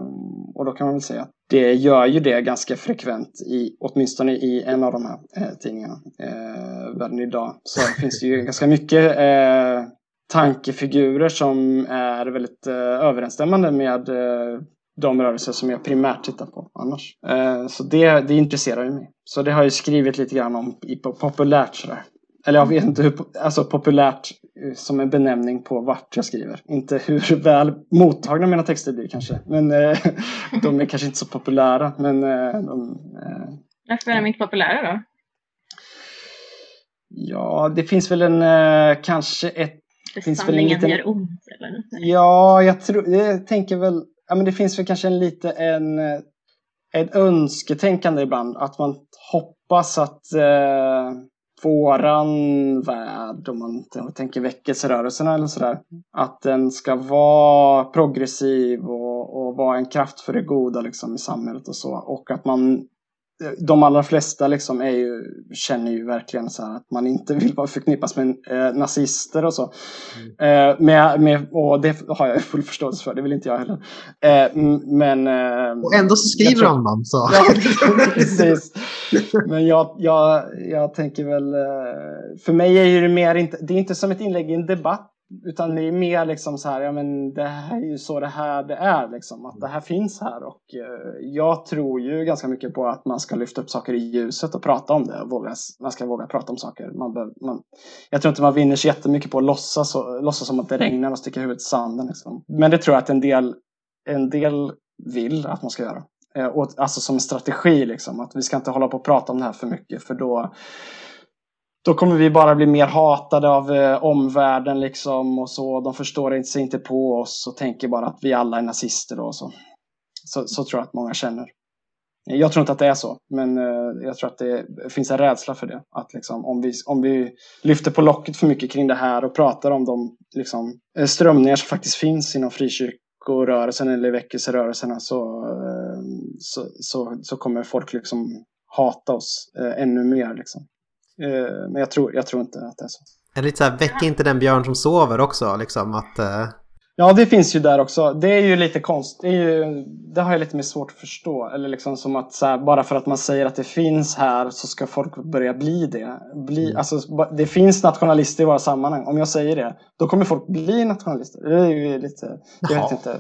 och då kan man väl säga att det gör ju det ganska frekvent, i, åtminstone i en av de här eh, tidningarna, eh, Världen idag. Så finns det ju [LAUGHS] ganska mycket eh, tankefigurer som är väldigt eh, överensstämmande med eh, de rörelser som jag primärt tittar på annars. Eh, så det, det intresserar ju mig. Så det har jag skrivit lite grann om i, populärt sådär. Eller jag vet inte hur alltså populärt eh, som en benämning på vart jag skriver. Inte hur väl mottagna mina texter blir kanske. Men eh, [LAUGHS] de är kanske inte så populära. Men eh, de, eh, Varför är de inte populära då? Ja, det finns väl en eh, kanske ett... Det finns väl en liten... gör ont eller? Ja, jag tror, jag tänker väl, ja men det finns väl kanske en lite en, ett önsketänkande ibland. Att man hoppas att eh, våran värld, om man tänker väckelserörelserna eller sådär, att den ska vara progressiv och, och vara en kraft för det goda liksom i samhället och så. Och att man de allra flesta liksom är ju, känner ju verkligen så att man inte vill vara förknippas med eh, nazister och så. Mm. Eh, med, med, och det har jag full förståelse för, det vill inte jag heller. Eh, men, eh, och ändå så skriver de dem så. Ja, [LAUGHS] precis. [LAUGHS] Men jag, jag, jag tänker väl, eh, för mig är det mer inte, det är inte som ett inlägg i en debatt utan det är mer liksom så här, ja men det här är ju så det här det är liksom. Att det här finns här och eh, jag tror ju ganska mycket på att man ska lyfta upp saker i ljuset och prata om det. Och våga, man ska våga prata om saker. Man bör, man, jag tror inte man vinner så jättemycket på att låtsas, och, låtsas som att det regnar och sticka huvudet i sanden. Liksom. Men det tror jag att en del, en del vill att man ska göra. Eh, och, alltså som en strategi liksom. Att vi ska inte hålla på och prata om det här för mycket för då då kommer vi bara bli mer hatade av eh, omvärlden liksom och så. De förstår sig inte på oss och tänker bara att vi alla är nazister och så. Så, så tror jag att många känner. Eh, jag tror inte att det är så, men eh, jag tror att det finns en rädsla för det. Att liksom, om, vi, om vi lyfter på locket för mycket kring det här och pratar om de liksom, eh, strömningar som faktiskt finns inom frikyrkorörelsen eller väckelserörelserna så, eh, så, så, så, kommer folk liksom hata oss eh, ännu mer. Liksom. Eh, men jag tror, jag tror inte att det är så. Är det lite så här, väck inte den björn som sover också, liksom att... Ja, det finns ju där också. Det är ju lite konst. Det, är ju, det har jag lite mer svårt att förstå. Eller liksom som att här, bara för att man säger att det finns här så ska folk börja bli det. Bli, mm. alltså, det finns nationalister i våra sammanhang. Om jag säger det, då kommer folk bli nationalister. Det är ju lite... Jag vet inte.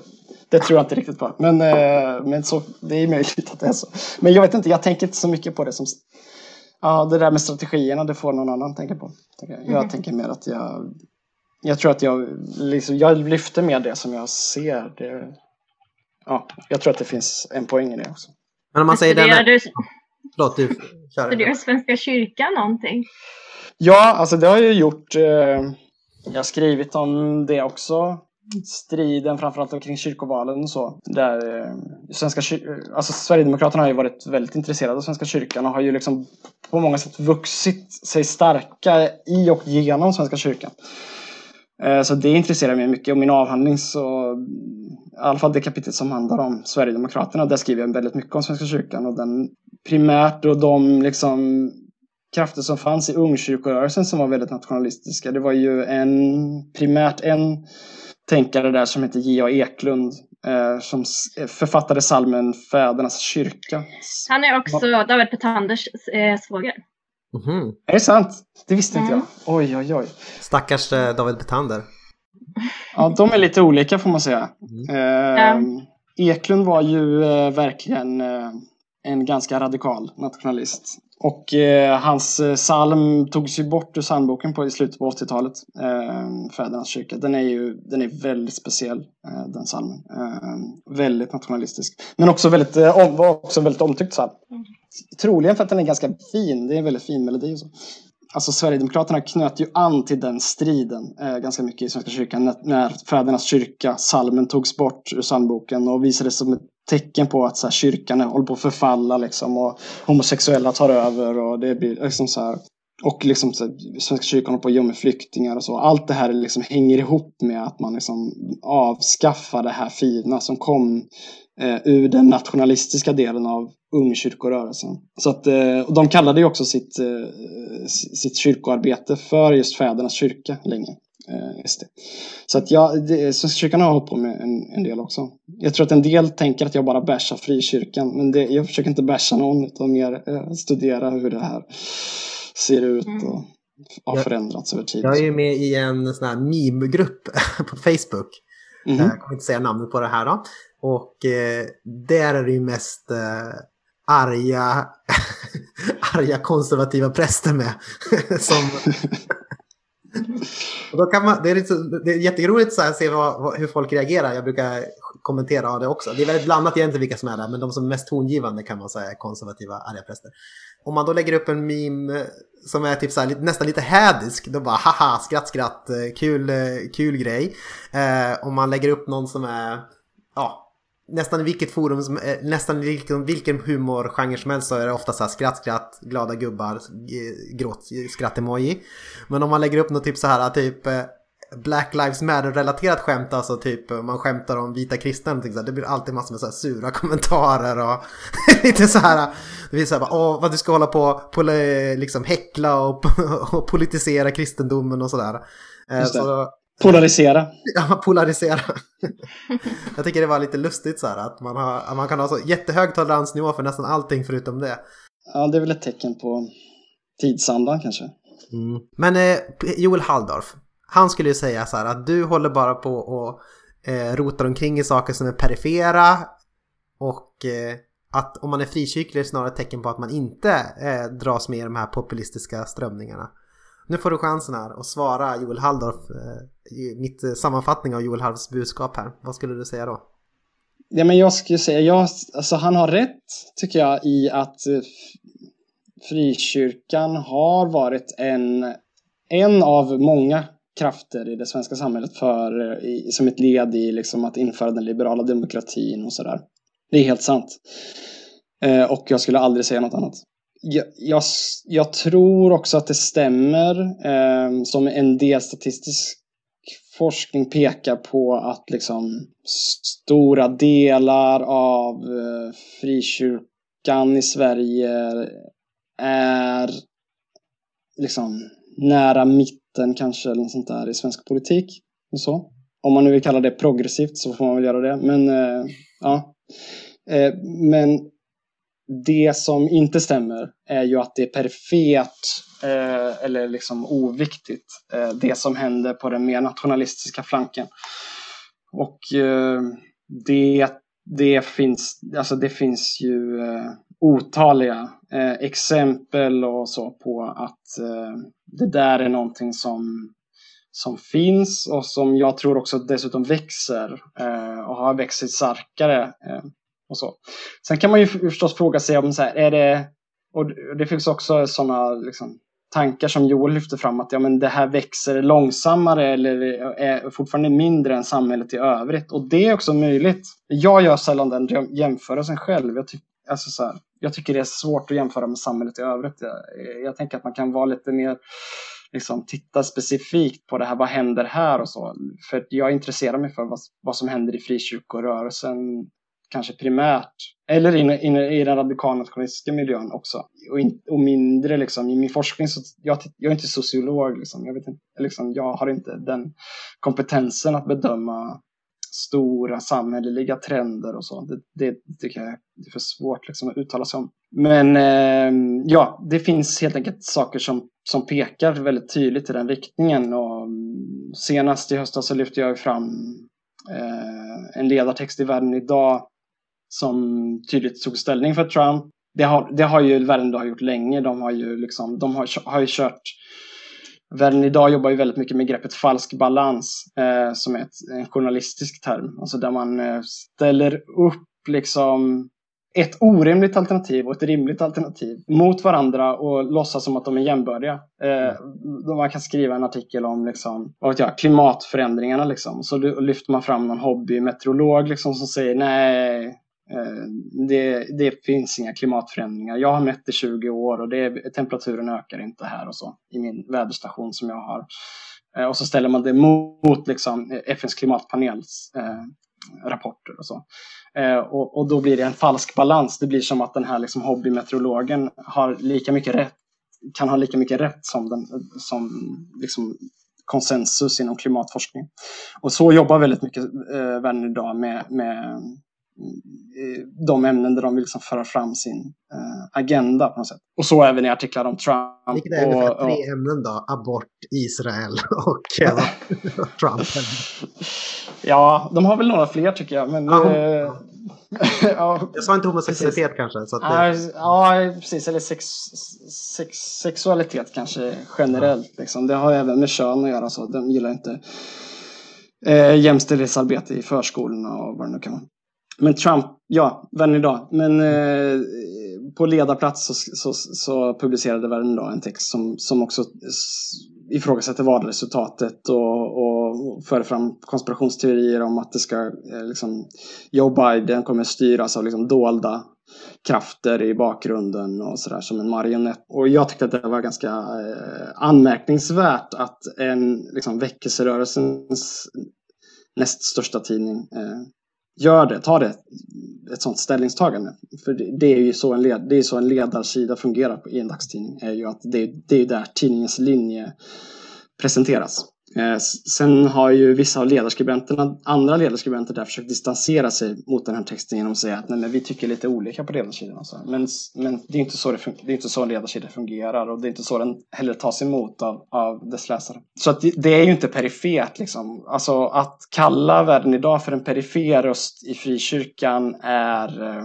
Det tror jag inte riktigt på. Men, eh, men så, det är möjligt att det är så. Men jag vet inte, jag tänker inte så mycket på det som Ja, det där med strategierna, det får någon annan tänka på. Jag mm. tänker mer att jag... Jag tror att jag, liksom, jag lyfter med det som jag ser. Det, ja, jag tror att det finns en poäng i det också. Men om man säger Studerar du, Förlåt, du kör. Studerar Svenska kyrkan någonting? Ja, alltså det har jag gjort. Eh, jag har skrivit om det också striden framförallt kring kyrkovalen och så. Där eh, svenska alltså Sverigedemokraterna har ju varit väldigt intresserade av Svenska kyrkan och har ju liksom på många sätt vuxit sig starka i och genom Svenska kyrkan. Eh, så det intresserar mig mycket och min avhandling så i alla fall det kapitlet som handlar om Sverigedemokraterna, där skriver jag väldigt mycket om Svenska kyrkan och den primärt och de liksom krafter som fanns i ungkyrkorörelsen som var väldigt nationalistiska. Det var ju en primärt en tänkare där som heter J.A. Eklund eh, som författade salmen Fädernas kyrka. Han är också David Petanders eh, svåger. Mm. Är det sant? Det visste mm. inte jag. Oj, oj, oj. Stackars eh, David Petander. Ja, de är lite olika får man säga. Mm. Eh, Eklund var ju eh, verkligen eh, en ganska radikal nationalist. Och eh, hans eh, psalm togs ju bort ur psalmboken på, i slutet på 80-talet. Eh, Fädernas kyrka. Den är ju den är väldigt speciell, eh, den psalmen. Eh, väldigt nationalistisk. Men också väldigt, eh, var också väldigt omtyckt psalm. Troligen för att den är ganska fin. Det är en väldigt fin melodi och så. Alltså Sverigedemokraterna knöt ju an till den striden eh, ganska mycket i Svenska kyrkan när, när Fädernas kyrka, salmen togs bort ur psalmboken och visades som ett tecken på att så här, kyrkan håller på att förfalla liksom, och homosexuella tar över och det blir liksom så här. Och liksom så, Svenska kyrkan håller på att gömma flyktingar och så. Allt det här liksom hänger ihop med att man liksom avskaffar det här fina som kom eh, ur den nationalistiska delen av ungkyrkorörelsen. Så att, eh, och de kallade ju också sitt, eh, sitt kyrkoarbete för just fädernas kyrka länge. Eh. Så att jag, det, Svenska kyrkan har hållit på med en, en, del också. Jag tror att en del tänker att jag bara bärsar frikyrkan, men det, jag försöker inte bärsa någon utan mer eh, studera hur det här ser ut mm. och har förändrats över tid. Jag är ju med i en sån här meme-grupp [LAUGHS] på Facebook. Mm -hmm. Jag kommer inte säga namnet på det här då. Och eh, där är det ju mest eh, arga, [LAUGHS] arga konservativa präster med. [LAUGHS] Som, [LAUGHS] och då kan man, det, är lite, det är jätteroligt att se vad, hur folk reagerar. Jag brukar kommentera det också. Det är väldigt blandat egentligen vilka som är där, men de som är mest tongivande kan man säga är konservativa arga präster. Om man då lägger upp en meme som är typ så här, nästan lite hädisk, då bara haha, skratt, skratt, eh, kul, eh, kul grej. Eh, om man lägger upp någon som är, ja, nästan i vilket forum, som, eh, nästan vilken, vilken humorgenre som helst så är det ofta så här skratt, skratt, glada gubbar, gråt, skratt-emoji. Men om man lägger upp något typ så här, typ eh, Black Lives Matter-relaterat skämt, alltså typ man skämtar om vita kristna det blir alltid massor med så sura [LAUGHS] kommentarer och [LAUGHS] lite så här, det blir så här, åh vad du ska hålla på och liksom häckla och, [LAUGHS] och politisera kristendomen och sådär. Eh, så, Polarisera. Ja, polarisera. jag tycker det var lite lustigt så här att man, har, man kan ha så jättehög toleransnivå för nästan allting förutom det. Ja, det är väl ett tecken på tidsandan kanske. Mm. Men eh, Joel Halldorf, han skulle ju säga så här att du håller bara på och eh, rotar omkring i saker som är perifera och eh, att om man är frikyrklig är det snarare ett tecken på att man inte eh, dras med i de här populistiska strömningarna. Nu får du chansen här att svara Joel Halldorf, eh, i mitt eh, sammanfattning av Joel Halldorfs budskap här. Vad skulle du säga då? Ja, men jag skulle säga, jag, alltså han har rätt tycker jag i att eh, frikyrkan har varit en, en av många krafter i det svenska samhället för, eh, i, som ett led i liksom att införa den liberala demokratin och sådär. Det är helt sant. Eh, och jag skulle aldrig säga något annat jag, jag, jag, tror också att det stämmer eh, som en del statistisk forskning pekar på att liksom stora delar av eh, frikyrkan i Sverige är liksom nära mitten kanske eller något sånt där i svensk politik. Och så. Om man nu vill kalla det progressivt så får man väl göra det. Men eh, ja. Eh, men det som inte stämmer är ju att det är perifert eh, eller liksom oviktigt, eh, det som händer på den mer nationalistiska flanken. Och eh, det, det, finns, alltså det finns ju eh, otaliga eh, exempel och så på att eh, det där är någonting som som finns och som jag tror också dessutom växer eh, och har växt starkare eh, och så. Sen kan man ju förstås fråga sig om så här, är det, och det finns också sådana liksom, tankar som Joel lyfter fram att ja, men det här växer långsammare eller är fortfarande mindre än samhället i övrigt. Och det är också möjligt. Jag gör sällan den jämförelsen själv. Jag, ty alltså så här, jag tycker det är svårt att jämföra med samhället i övrigt. Jag, jag tänker att man kan vara lite mer liksom titta specifikt på det här, vad händer här och så. För jag intresserar mig för vad, vad som händer i frikyrkorörelsen kanske primärt, eller in, in, i den radikalnationalistiska miljön också. Och, in, och mindre liksom, i min forskning, så jag, jag är inte sociolog, liksom. Jag, vet inte, liksom, jag har inte den kompetensen att bedöma stora samhälleliga trender och så. Det, det tycker jag är för svårt liksom, att uttala sig om. Men eh, ja, det finns helt enkelt saker som, som pekar väldigt tydligt i den riktningen. Och mm, senast i höstas så lyfte jag fram eh, en ledartext i Världen idag som tydligt tog ställning för Trump. Det har, det har ju världen idag gjort länge. De har ju, liksom, de har, har ju kört Världen idag jobbar ju väldigt mycket med begreppet falsk balans eh, som är ett, en journalistisk term. Alltså där man eh, ställer upp liksom ett orimligt alternativ och ett rimligt alternativ mot varandra och låtsas som att de är jämbördiga. Eh, man kan skriva en artikel om liksom, vad jag, klimatförändringarna. Liksom. Så lyfter man fram någon hobbymeteorolog liksom, som säger nej, Eh, det, det, finns inga klimatförändringar. Jag har mätt i 20 år och det, temperaturen ökar inte här och så i min väderstation som jag har. Eh, och så ställer man det mot liksom, eh, FNs klimatpanels eh, rapporter och så. Eh, och, och, då blir det en falsk balans. Det blir som att den här liksom, hobbymeteorologen har lika mycket rätt, kan ha lika mycket rätt som, den, som liksom, konsensus inom klimatforskning. Och så jobbar väldigt mycket eh, världen idag med, med de ämnen där de vill liksom föra fram sin uh, agenda på något sätt. Och så även i artiklar om Trump. Vilket är ungefär tre och, ämnen då? Abort, Israel [LAUGHS] och Trump. [LAUGHS] ja, de har väl några fler tycker jag. Men uh, [LAUGHS] ja, jag sa inte homosexualitet kanske. Så ja, det... ja, precis. Eller sex, sex, sexualitet kanske generellt. Ja. Liksom. Det har även med kön att göra. Så de gillar inte eh, jämställdhetsarbete i förskolorna och vad det nu kan vara. Men Trump, ja, världen idag. Men eh, på ledarplats så, så, så publicerade världen idag en text som, som också ifrågasätter valresultatet och, och för fram konspirationsteorier om att det ska, eh, liksom, Joe Biden kommer styras av liksom dolda krafter i bakgrunden och sådär som en marionett. Och jag tyckte att det var ganska eh, anmärkningsvärt att en liksom, väckelserörelsens näst största tidning eh, gör det, tar det, ett sånt ställningstagande. För det, det är ju så en, led, det är så en ledarsida fungerar på, i en dagstidning. Är ju att det, det är där tidningens linje presenteras. Eh, sen har ju vissa av ledarskribenterna, andra ledarskribenter där försökt distansera sig mot den här texten genom att säga att nej, men vi tycker lite olika på ledarsidan. Så. Men, men det är inte så det, det är inte så en ledarsida fungerar och det är inte så den heller tas emot av, av dess läsare. Så att det, det är ju inte perifert liksom. Alltså att kalla världen idag för en perifer röst i frikyrkan är eh,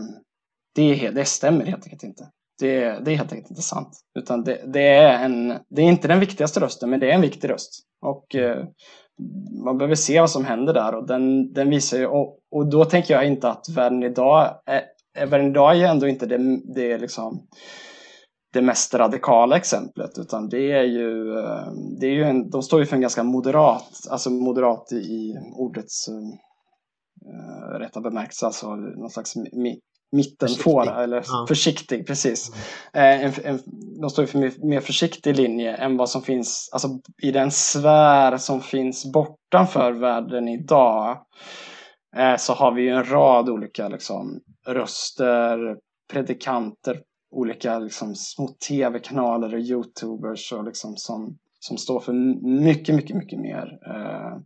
det, det stämmer helt enkelt inte. Det, det är helt enkelt inte sant. Utan det, det, är en, det är inte den viktigaste rösten, men det är en viktig röst. Och eh, man behöver se vad som händer där och den, den visar ju, och, och då tänker jag inte att världen idag är, eh, världen idag är ändå inte det, det liksom det mest radikala exemplet utan det är ju, eh, det är ju en, de står ju för en ganska moderat, alltså moderat i ordets eh, rätta bemärkelse, alltså någon slags mittenfåra, eller ja. försiktig, precis. Mm. En, en, de står för mer, mer försiktig linje än vad som finns alltså, i den sfär som finns bortanför världen idag. Eh, så har vi ju en rad olika liksom, röster, predikanter, olika liksom, små tv-kanaler och youtubers och, liksom, som, som står för mycket, mycket, mycket mer eh,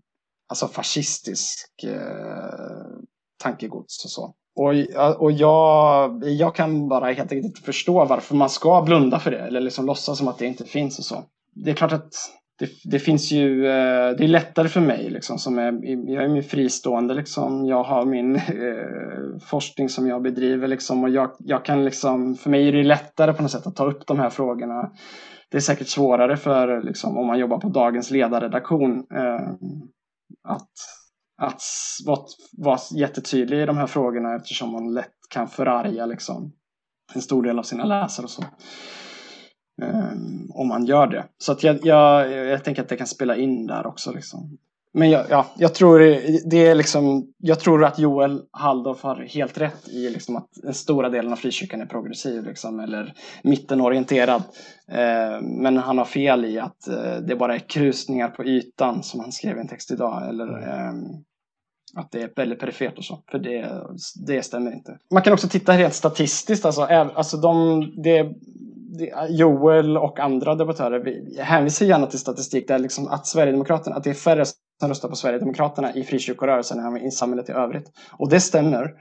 alltså fascistisk eh, tankegods och så. Och, och jag, jag kan bara helt enkelt inte förstå varför man ska blunda för det eller liksom låtsas som att det inte finns och så. Det är klart att det, det finns ju, eh, det är lättare för mig liksom som är, jag är min fristående liksom, jag har min eh, forskning som jag bedriver liksom och jag, jag kan liksom, för mig är det lättare på något sätt att ta upp de här frågorna. Det är säkert svårare för liksom om man jobbar på dagens ledarredaktion eh, att att vara, vara jättetydlig i de här frågorna eftersom man lätt kan förarga liksom, en stor del av sina läsare och så. Um, om man gör det. Så att jag, jag, jag tänker att det kan spela in där också. Liksom. Men jag, ja, jag, tror det är liksom, jag tror att Joel Halldorf har helt rätt i liksom att den stora delen av frikyrkan är progressiv liksom, eller mittenorienterad. Eh, men han har fel i att eh, det bara är krusningar på ytan som han skrev i en text idag. Eller eh, att det är väldigt perifert och så. För det, det stämmer inte. Man kan också titta rent statistiskt. Alltså, alltså de, det, Joel och andra debattörer hänvisar gärna till statistik där liksom att Sverigedemokraterna, att det är färre som röstar på Sverigedemokraterna i frikyrkorörelsen än i samhället i övrigt. Och det stämmer.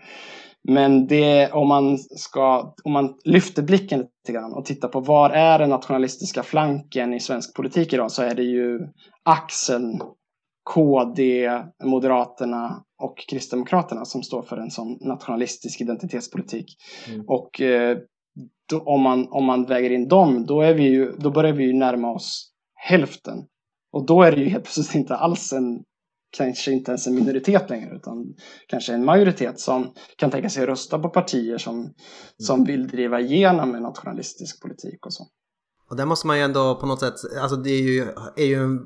Men det, om, man ska, om man lyfter blicken lite grann och tittar på var är den nationalistiska flanken i svensk politik idag så är det ju axeln KD, Moderaterna och Kristdemokraterna som står för en sån nationalistisk identitetspolitik. Mm. Och eh, då, om, man, om man väger in dem, då, är vi ju, då börjar vi ju närma oss hälften. Och då är det ju helt plötsligt inte alls en, kanske inte ens en minoritet längre, utan kanske en majoritet som kan tänka sig rösta på partier som, mm. som vill driva igenom en nationalistisk politik och så. Och där måste man ju ändå på något sätt, alltså det är ju, är ju en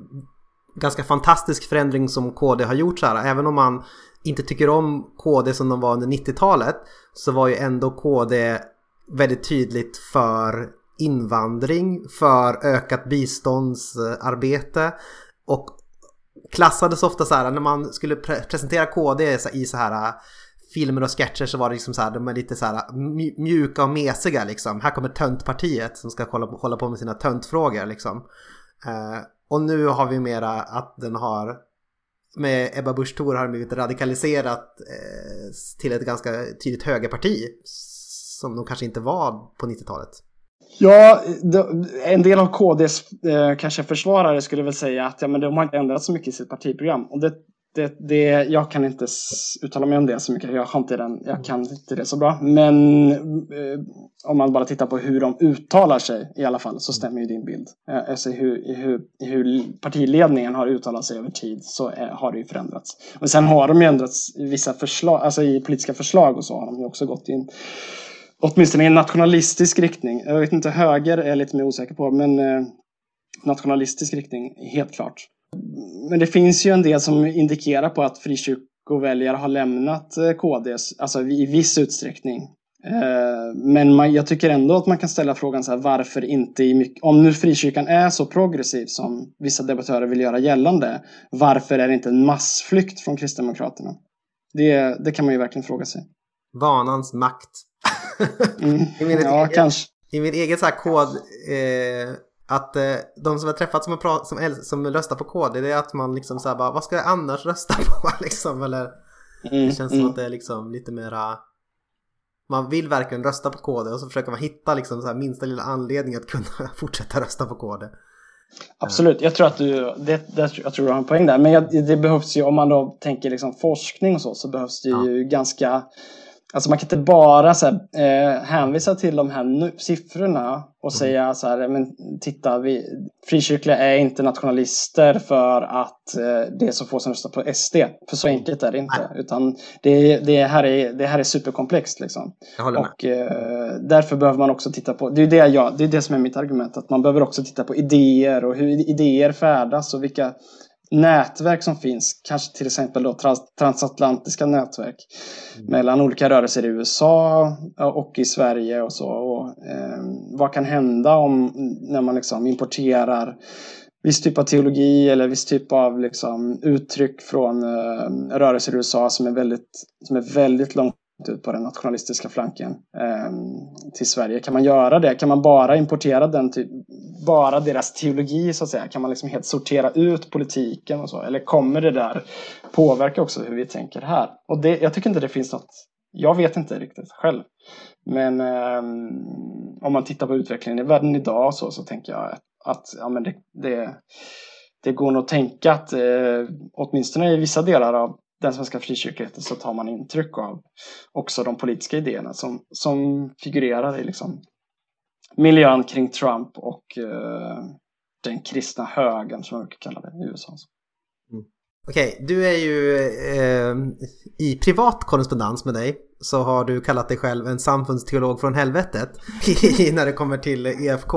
ganska fantastisk förändring som KD har gjort så här. Även om man inte tycker om KD som de var under 90-talet så var ju ändå KD väldigt tydligt för invandring, för ökat biståndsarbete och klassades ofta så här när man skulle pre presentera KD i så här filmer och sketcher så var det liksom så här, de är lite så här mjuka och mesiga liksom. Här kommer töntpartiet som ska hålla på, hålla på med sina töntfrågor liksom. Eh, och nu har vi mera att den har med Ebba Busch Thor har blivit radikaliserat eh, till ett ganska tydligt högerparti som de kanske inte var på 90-talet. Ja, en del av KDs eh, kanske försvarare skulle väl säga att ja, men de har inte ändrat så mycket i sitt partiprogram. Och det, det, det, jag kan inte uttala mig om det så mycket. Jag, har inte den, jag kan inte det så bra. Men eh, om man bara tittar på hur de uttalar sig i alla fall så stämmer ju din bild. Eh, alltså hur, hur, hur partiledningen har uttalat sig över tid så är, har det ju förändrats. Men sen har de ju ändrats i vissa förslag, alltså i politiska förslag och så har de ju också gått in åtminstone i en nationalistisk riktning. Jag vet inte, höger är jag lite mer osäker på, men eh, nationalistisk riktning, helt klart. Men det finns ju en del som indikerar på att frikyrkoväljare har lämnat eh, KD, alltså i viss utsträckning. Eh, men man, jag tycker ändå att man kan ställa frågan så här, varför inte i mycket, om nu frikyrkan är så progressiv som vissa debattörer vill göra gällande, varför är det inte en massflykt från Kristdemokraterna? Det, det kan man ju verkligen fråga sig. Vanans makt. Mm, ja, egen, kanske. I min egen så här kod, eh, att eh, de som har träffat som, har som, som röstar på KD, det är att man liksom såhär bara, vad ska jag annars rösta på [LAUGHS] liksom? Eller mm, det känns mm. som att det är liksom lite mera man vill verkligen rösta på KD och så försöker man hitta liksom så här minsta lilla anledning att kunna [LAUGHS] fortsätta rösta på KD. Absolut, jag tror att du, det, det, jag tror du har en poäng där. Men jag, det behövs ju, om man då tänker liksom forskning och så, så behövs det ja. ju ganska Alltså man kan inte bara så här, eh, hänvisa till de här nu, siffrorna och mm. säga så här, men titta, vi, frikyrkliga är inte nationalister för att eh, det är så få som röstar på SD. För så enkelt är det inte. Utan det, det, här är, det här är superkomplext. Liksom. och eh, därför behöver man också titta på, det är det, jag, det är det som är mitt argument, att man behöver också titta på idéer och hur idéer färdas och vilka nätverk som finns, kanske till exempel då trans transatlantiska nätverk mm. mellan olika rörelser i USA och i Sverige och så. Och, eh, vad kan hända om när man liksom importerar viss typ av teologi eller viss typ av liksom, uttryck från eh, rörelser i USA som är väldigt, som är väldigt långt ut på den nationalistiska flanken eh, till Sverige. Kan man göra det? Kan man bara importera den typ, bara deras teologi så att säga? Kan man liksom helt sortera ut politiken och så? Eller kommer det där påverka också hur vi tänker här? Och det, jag tycker inte det finns något, jag vet inte riktigt själv. Men eh, om man tittar på utvecklingen i världen idag så, så tänker jag att, att ja, men det, det, det går nog att tänka att eh, åtminstone i vissa delar av den svenska frikyrkligheten så tar man intryck av också de politiska idéerna som, som figurerar i liksom miljön kring Trump och eh, den kristna högern som man brukar kalla det i USA. Mm. Okej, okay, du är ju eh, i privat korrespondens med dig så har du kallat dig själv en samfundsteolog från helvetet [LAUGHS] när det kommer till EFK.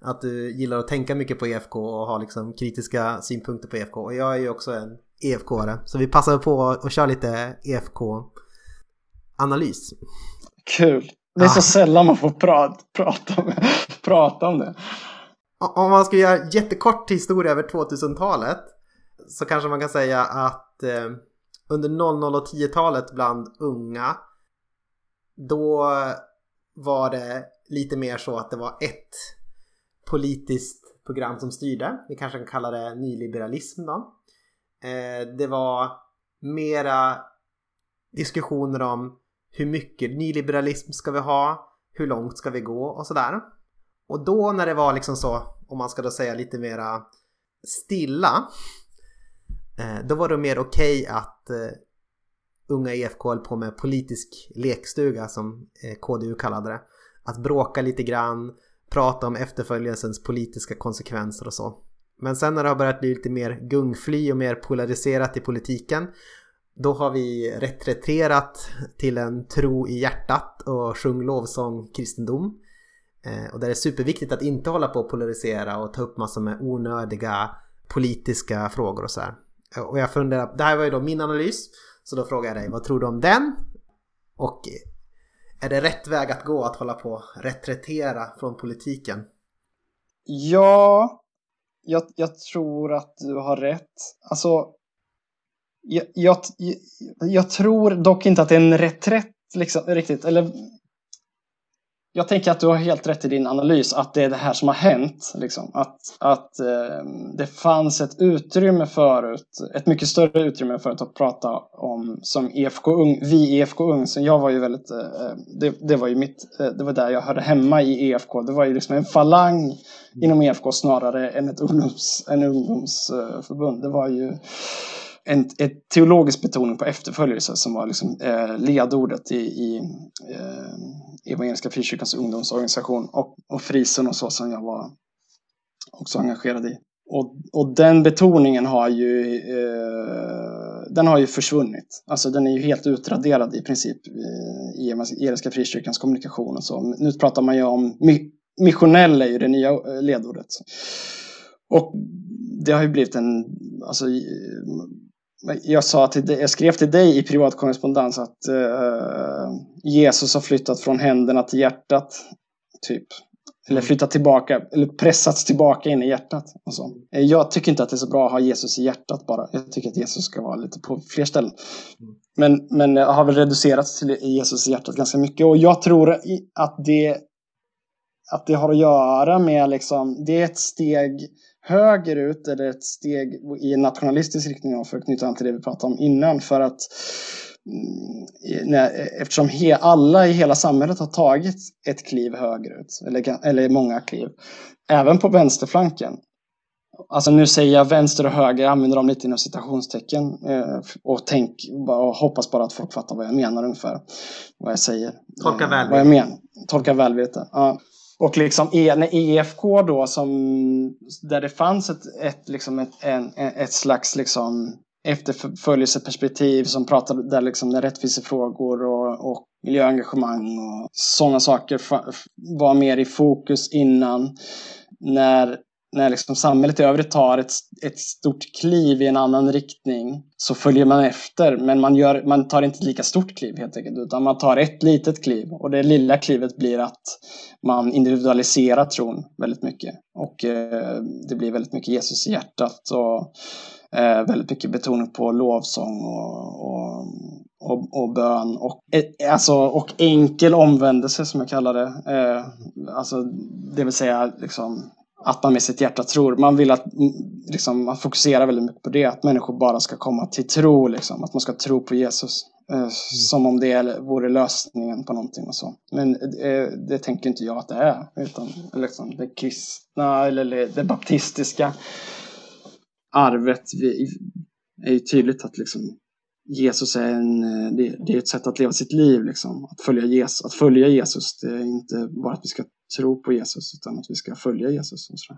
Att du gillar att tänka mycket på EFK och ha liksom kritiska synpunkter på EFK. Och jag är ju också en EFK-are. Så vi passar på att köra lite EFK-analys. Kul. Det är så sällan man får prata, prata, [LAUGHS] med, prata om det. Om man ska göra jättekort historia över 2000-talet så kanske man kan säga att eh, under 00 och 10-talet bland unga då var det lite mer så att det var ett politiskt program som styrde. Vi kanske kan kalla det nyliberalism då. Eh, det var mera diskussioner om hur mycket nyliberalism ska vi ha? Hur långt ska vi gå? Och sådär. Och då när det var liksom så, om man ska då säga lite mera stilla. Eh, då var det mer okej okay att eh, unga IFK höll på med politisk lekstuga som KDU kallade det. Att bråka lite grann, prata om efterföljelsens politiska konsekvenser och så. Men sen när det har börjat bli lite mer gungfly och mer polariserat i politiken då har vi retreterat till en tro i hjärtat och sjung lovsång kristendom. Eh, och där är det superviktigt att inte hålla på och polarisera och ta upp massor med onödiga politiska frågor och så här. Eh, och jag funderar, det här var ju då min analys. Så då frågar jag dig, vad tror du om den? Och är det rätt väg att gå att hålla på och retretera från politiken? Ja, jag, jag tror att du har rätt. Alltså, jag, jag, jag, tror dock inte att det är en reträtt liksom, riktigt. Eller, jag tänker att du har helt rätt i din analys, att det är det här som har hänt. Liksom. Att, att eh, det fanns ett utrymme förut, ett mycket större utrymme förut att prata om som EFK Ung, vi EFK Ung. Så jag var ju väldigt, eh, det, det, var ju mitt, eh, det var där jag hörde hemma i EFK. Det var ju liksom en falang inom EFK snarare än ett ungdoms, en ungdomsförbund. Det var ju en en teologisk betoning på efterföljelse som var liksom, eh, ledordet i, i eh, Evangeliska Frikyrkans ungdomsorganisation och, och Frison och så som jag var också engagerad i. Och, och den betoningen har ju, eh, den har ju försvunnit. Alltså den är ju helt utraderad i princip eh, i Evangeliska Frikyrkans kommunikation och så. Nu pratar man ju om, missionell är ju det nya eh, ledordet. Och det har ju blivit en, alltså jag, sa till jag skrev till dig i privatkorrespondens att uh, Jesus har flyttat från händerna till hjärtat. Typ. Eller mm. flyttat tillbaka, eller pressats tillbaka in i hjärtat. Och så. Eh, jag tycker inte att det är så bra att ha Jesus i hjärtat bara. Jag tycker att Jesus ska vara lite på fler ställen. Mm. Men, men jag har väl reducerats till Jesus i hjärtat ganska mycket. Och jag tror att det, att det har att göra med liksom, det är ett steg högerut eller ett steg i en nationalistisk riktning för att knyta an till det vi pratade om innan. För att mm, eftersom he, alla i hela samhället har tagit ett kliv högerut, eller, eller många kliv, även på vänsterflanken. Alltså nu säger jag vänster och höger, jag använder dem lite inom citationstecken eh, och tänk och hoppas bara att folk fattar vad jag menar ungefär. Vad jag säger. Tolka välvilligt. Eh, vad jag menar. Tolka välvilligt. Ja. Och liksom när EFK då som där det fanns ett, ett, liksom ett, en, ett slags liksom efterföljelseperspektiv som pratade där liksom rättvisefrågor och, och miljöengagemang och sådana saker var mer i fokus innan. När när liksom samhället i övrigt tar ett, ett stort kliv i en annan riktning så följer man efter. Men man, gör, man tar inte ett lika stort kliv helt enkelt, utan man tar ett litet kliv. Och det lilla klivet blir att man individualiserar tron väldigt mycket. Och eh, det blir väldigt mycket Jesus i hjärtat och eh, väldigt mycket betoning på lovsång och, och, och, och bön. Och, eh, alltså, och enkel omvändelse som jag kallar det. Eh, alltså, det vill säga liksom att man med sitt hjärta tror. Man vill att mm, liksom, man fokuserar väldigt mycket på det, att människor bara ska komma till tro, liksom, att man ska tro på Jesus. Eh, mm. Som om det vore lösningen på någonting och så. Men eh, det tänker inte jag att det är. Utan liksom, det kristna eller det baptistiska arvet är ju tydligt att liksom, Jesus är en, eh, det, det, är ett sätt att leva sitt liv. Liksom. Att, följa Jesus, att följa Jesus, det är inte bara att vi ska tro på Jesus utan att vi ska följa Jesus. Och så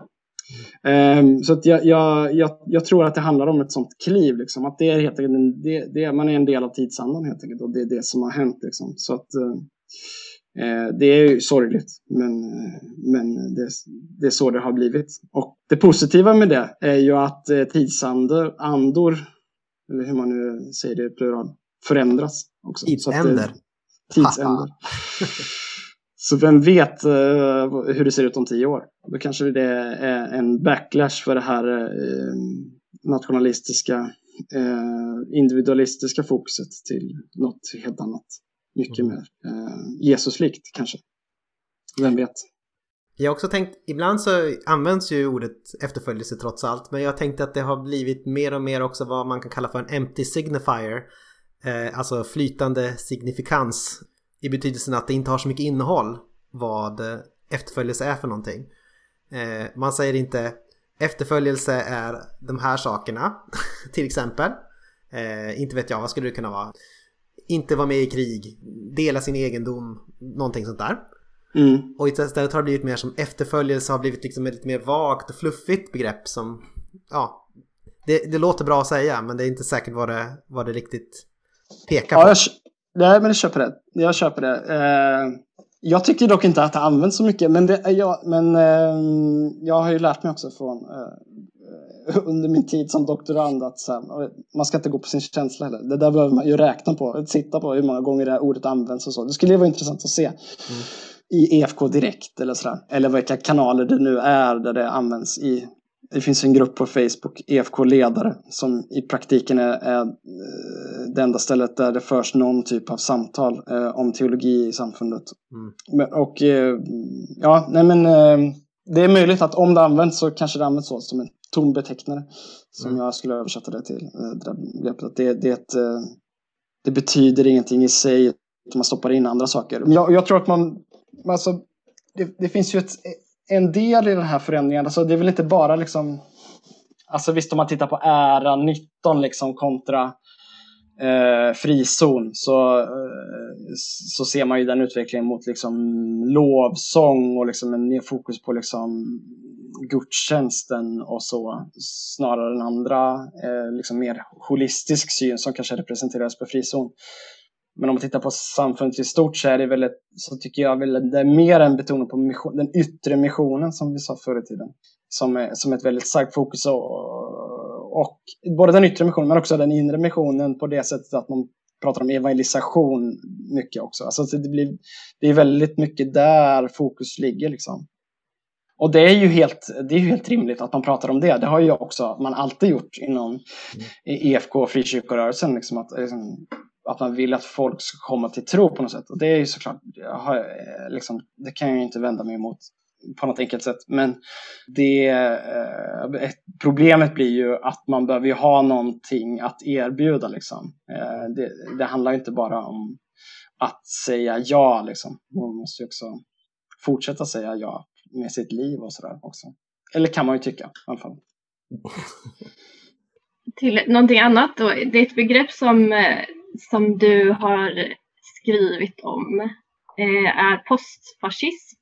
mm. så att jag, jag, jag, jag, tror att det handlar om ett sånt kliv. Liksom. Att det är helt enkelt, det, det, man är en del av tidsandan helt enkelt. Och det är det som har hänt. Liksom. Så att, eh, det är ju sorgligt, men, men det, det, är så det har blivit. Och det positiva med det är ju att eh, tidsandor, andor, eller hur man nu säger det i plural, förändras. Också. Tidsänder. Tidsänder. [LAUGHS] Så vem vet uh, hur det ser ut om tio år? Då kanske det är en backlash för det här uh, nationalistiska, uh, individualistiska fokuset till något helt annat. Mycket mm. mer Jesuslikt kanske. Vem vet? Jag har också tänkt, ibland så används ju ordet efterföljelse trots allt, men jag tänkte att det har blivit mer och mer också vad man kan kalla för en empty signifier. Eh, alltså flytande signifikans i betydelsen att det inte har så mycket innehåll vad efterföljelse är för någonting. Eh, man säger inte efterföljelse är de här sakerna [LAUGHS] till exempel. Eh, inte vet jag, vad skulle det kunna vara? Inte vara med i krig, dela sin egendom, någonting sånt där. Mm. Och istället har det blivit mer som efterföljelse har blivit liksom ett lite mer vagt och fluffigt begrepp som, ja, det, det låter bra att säga men det är inte säkert vad det, vad det riktigt pekar på. Ja, Nej, men jag köper det. Jag köper det. Eh, jag tycker dock inte att det används så mycket, men, det, jag, men eh, jag har ju lärt mig också från eh, [LAUGHS] under min tid som doktorand att här, man ska inte gå på sin känsla heller. Det där behöver man ju räkna på, sitta på hur många gånger det här ordet används och så. Det skulle ju vara intressant att se. Mm. i EFK Direkt eller sådär. Eller vilka kanaler det nu är där det används i det finns en grupp på Facebook, EFK-ledare, som i praktiken är, är, eh, det enda stället där det förs någon typ av samtal eh, om teologi i samfundet. Mm. Men, och eh, ja, nej men eh, det är möjligt att om det används så kanske det används så som en tom betecknare. Som mm. jag skulle översätta det till. Eh, det, det, det, ett, eh, det betyder ingenting i sig, att man stoppar in andra saker. Jag, jag tror att man, alltså, det, det finns ju ett en del i den här förändringen, alltså det är väl inte bara liksom Alltså visst om man tittar på ära 19 liksom kontra eh, frizon så, eh, så ser man ju den utvecklingen mot liksom lovsång och liksom en mer fokus på liksom gudstjänsten och så snarare än andra eh, liksom mer holistisk syn som kanske representeras på frizon. Men om man tittar på samfundet i stort så är det väldigt, så tycker jag väl det är mer en betoning på mission, den yttre missionen som vi sa förr i tiden. Som är, som ett väldigt starkt fokus och, och både den yttre missionen men också den inre missionen på det sättet att man pratar om evangelisation mycket också. Alltså det, blir, det är väldigt mycket där fokus ligger liksom. Och det är ju helt, det är helt rimligt att man pratar om det. Det har ju också man alltid gjort inom mm. EFK och frikyrkorörelsen. Liksom att, liksom, att man vill att folk ska komma till tro på något sätt. Och det är ju såklart, har, liksom, det kan jag ju inte vända mig emot på något enkelt sätt. Men det, eh, problemet blir ju att man behöver ju ha någonting att erbjuda. Liksom. Eh, det, det handlar inte bara om att säga ja. Liksom. Man måste ju också fortsätta säga ja med sitt liv och sådär också. Eller kan man ju tycka i alla fall. [LAUGHS] Till någonting annat då. Det är ett begrepp som, eh, som du har skrivit om. Eh, är postfascism.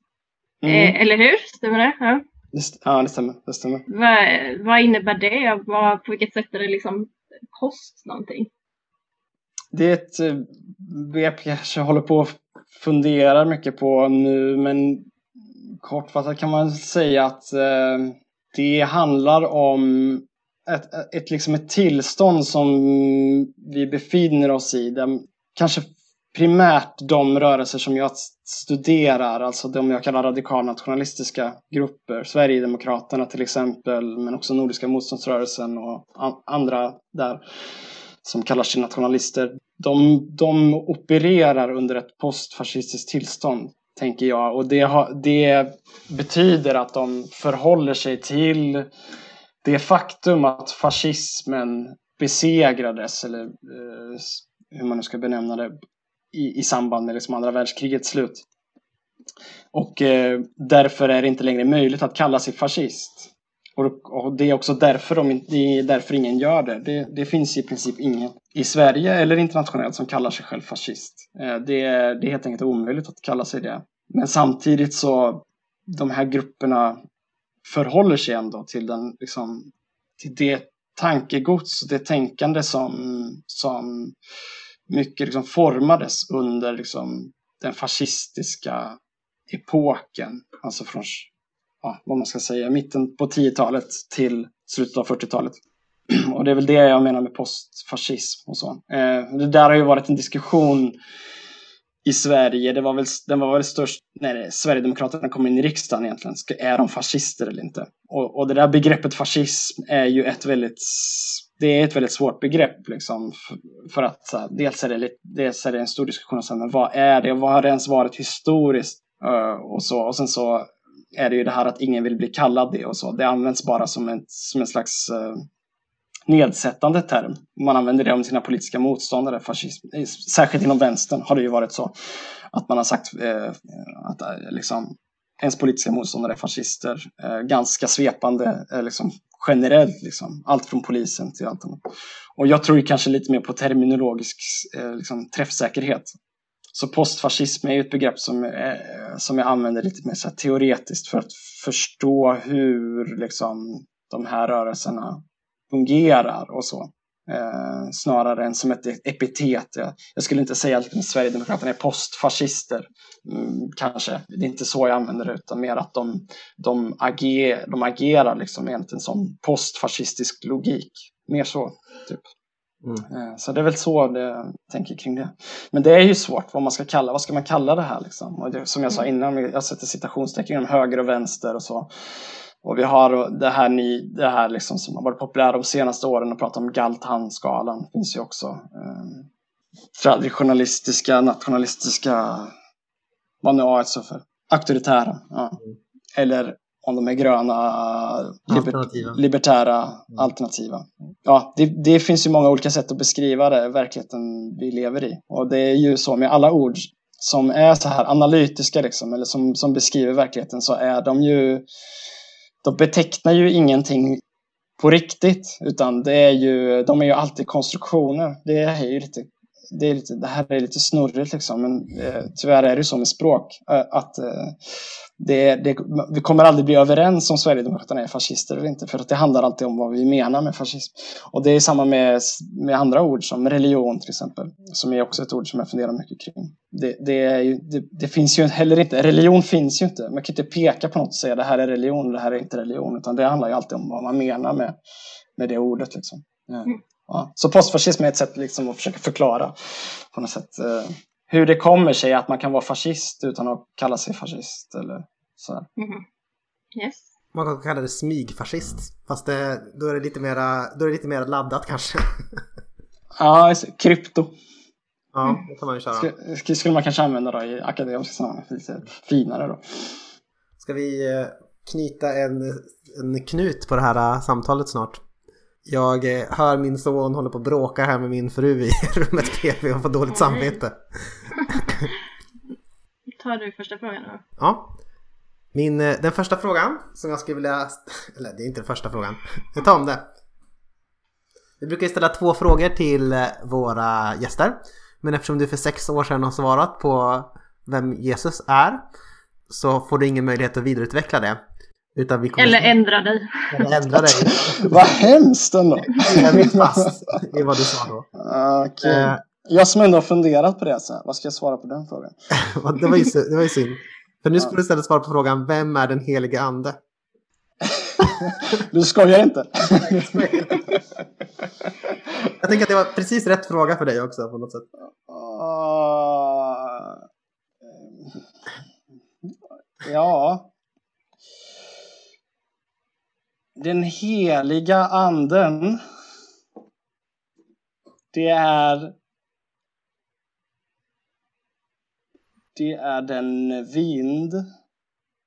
Mm. Eh, eller hur? Stämmer det? Ja, ja det stämmer. Det stämmer. Vad, vad innebär det? Vad, på vilket sätt är det liksom post någonting? Det är ett begrepp jag kanske håller på att fundera mycket på nu men kortfattat kan man säga att eh, det handlar om ett, ett, liksom ett tillstånd som vi befinner oss i. Där kanske primärt de rörelser som jag studerar, alltså de jag kallar radikalnationalistiska grupper, Sverigedemokraterna till exempel, men också Nordiska motståndsrörelsen och andra där som kallar sig nationalister. De, de opererar under ett postfascistiskt tillstånd tänker jag. Och det, det betyder att de förhåller sig till det faktum att fascismen besegrades, eller eh, hur man nu ska benämna det, i, i samband med liksom andra världskrigets slut. Och eh, därför är det inte längre möjligt att kalla sig fascist. Och, och det är också därför, de, det är därför ingen gör det. det. det. finns i princip ingen i Sverige eller internationellt som kallar sig själv fascist. Eh, det, är, det är helt enkelt omöjligt att kalla sig det. Men samtidigt så, de här grupperna förhåller sig ändå till, den, liksom, till det tankegods, det tänkande som, som mycket liksom formades under liksom, den fascistiska epoken. Alltså från, ja, vad man ska säga, mitten på 10-talet till slutet av 40-talet. Och det är väl det jag menar med postfascism och så. Eh, det där har ju varit en diskussion i Sverige, det var väl, den var väl störst när Sverigedemokraterna kom in i riksdagen egentligen. Är de fascister eller inte? Och, och det där begreppet fascism är ju ett väldigt det är ett väldigt svårt begrepp liksom, för, för att så här, dels, är det, dels är det en stor diskussion om vad är det och vad har det ens varit historiskt uh, och så och sen så är det ju det här att ingen vill bli kallad det och så. Det används bara som, ett, som en slags uh, nedsättande term. Man använder det om sina politiska motståndare. Fascism. Särskilt inom vänstern har det ju varit så att man har sagt eh, att eh, liksom, ens politiska motståndare är fascister. Eh, ganska svepande, eh, liksom, generellt. Liksom. Allt från polisen till allt annat. Och jag tror ju kanske lite mer på terminologisk eh, liksom, träffsäkerhet. Så postfascism är ju ett begrepp som, eh, som jag använder lite mer så teoretiskt för att förstå hur liksom, de här rörelserna fungerar och så. Eh, snarare än som ett epitet. Jag, jag skulle inte säga att Sverigedemokraterna är postfascister. Mm, kanske. Det är inte så jag använder det utan mer att de, de, ager, de agerar liksom enligt en sån postfascistisk logik. Mer så. Typ. Mm. Eh, så det är väl så jag tänker kring det. Men det är ju svårt vad man ska kalla, vad ska man kalla det här liksom? Och det, som jag sa mm. innan, jag sätter citationstecken inom höger och vänster och så. Och vi har det här, ny, det här liksom som har varit populärt de senaste åren att prata om Galtan-skalan. finns ju också. Eh, traditionalistiska, nationalistiska, vad nu A står för. Auktoritära. Ja. Mm. Eller om de är gröna, alternativa. libertära, mm. alternativa. Ja, det, det, finns ju många olika sätt att beskriva det, verkligheten vi lever i. Och det är ju så med alla ord som är så här analytiska liksom, eller som, som beskriver verkligheten så är de ju de betecknar ju ingenting på riktigt. Utan det är ju, de är ju alltid konstruktioner. Det är ju lite det, är lite, det här är lite snurrigt liksom, men eh, tyvärr är det så med språk. Eh, att eh, det, det, vi kommer aldrig bli överens om Sverigedemokraterna är fascister eller inte, för att det handlar alltid om vad vi menar med fascism. Och det är samma med, med andra ord, som religion till exempel, som är också ett ord som jag funderar mycket kring. Det, det, ju, det, finns ju heller inte, religion finns ju inte. Man kan inte peka på något och säga det här är religion, det här är inte religion, utan det handlar ju alltid om vad man menar med, med det ordet. Liksom. Ja. Mm. Ja. Så postfascism är ett sätt liksom att försöka förklara på något sätt eh, hur det kommer sig att man kan vara fascist utan att kalla sig fascist. Eller så mm. Yes. Man kan kalla det smygfascist. Fast det, då, är det lite mera, då är det lite mer laddat kanske. [LAUGHS] ja, krypto. Ja, det kan man ju köra. Sk skulle man kanske använda då i akademiska sammanhang finare då. Ska vi eh, knyta en, en knut på det här eh, samtalet snart? Jag eh, hör min son håller på att bråka här med min fru i [LAUGHS] rummet bredvid och får dåligt samvete. [LAUGHS] Tar du första frågan då? Ja. Min, eh, den första frågan som jag skulle vilja... [LAUGHS] Eller det är inte den första frågan. [LAUGHS] Jag tar om det. Vi brukar ställa två frågor till eh, våra gäster. Men eftersom du för sex år sedan har svarat på vem Jesus är så får du ingen möjlighet att vidareutveckla det. Eller ändra dig. Eller ändra dig. [LAUGHS] Vad hemskt ändå. Jag vet fast i vad du sa då. Okay. Eh, jag som ändå har funderat på det, så vad ska jag svara på den frågan? det, var ju, det var ju synd. För nu skulle du istället svara på frågan, vem är den helige ande? du skojar inte? jag tänker att det var precis rätt fråga för dig också på något sätt. Ja. Den heliga anden. Det är Det är den vind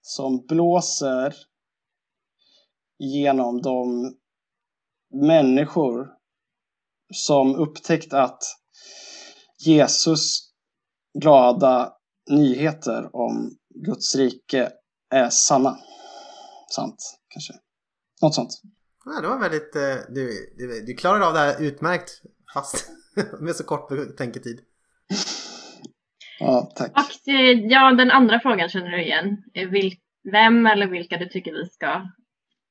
som blåser genom de människor som upptäckt att Jesus glada nyheter om Guds rike är sanna. Sant, kanske. Något sånt. Ja, det var väldigt... Eh, du, du, du klarade av det här utmärkt fast [LAUGHS] med så kort tänketid. Ja, tack. Och eh, ja, den andra frågan känner du igen. Vem eller vilka du tycker vi ska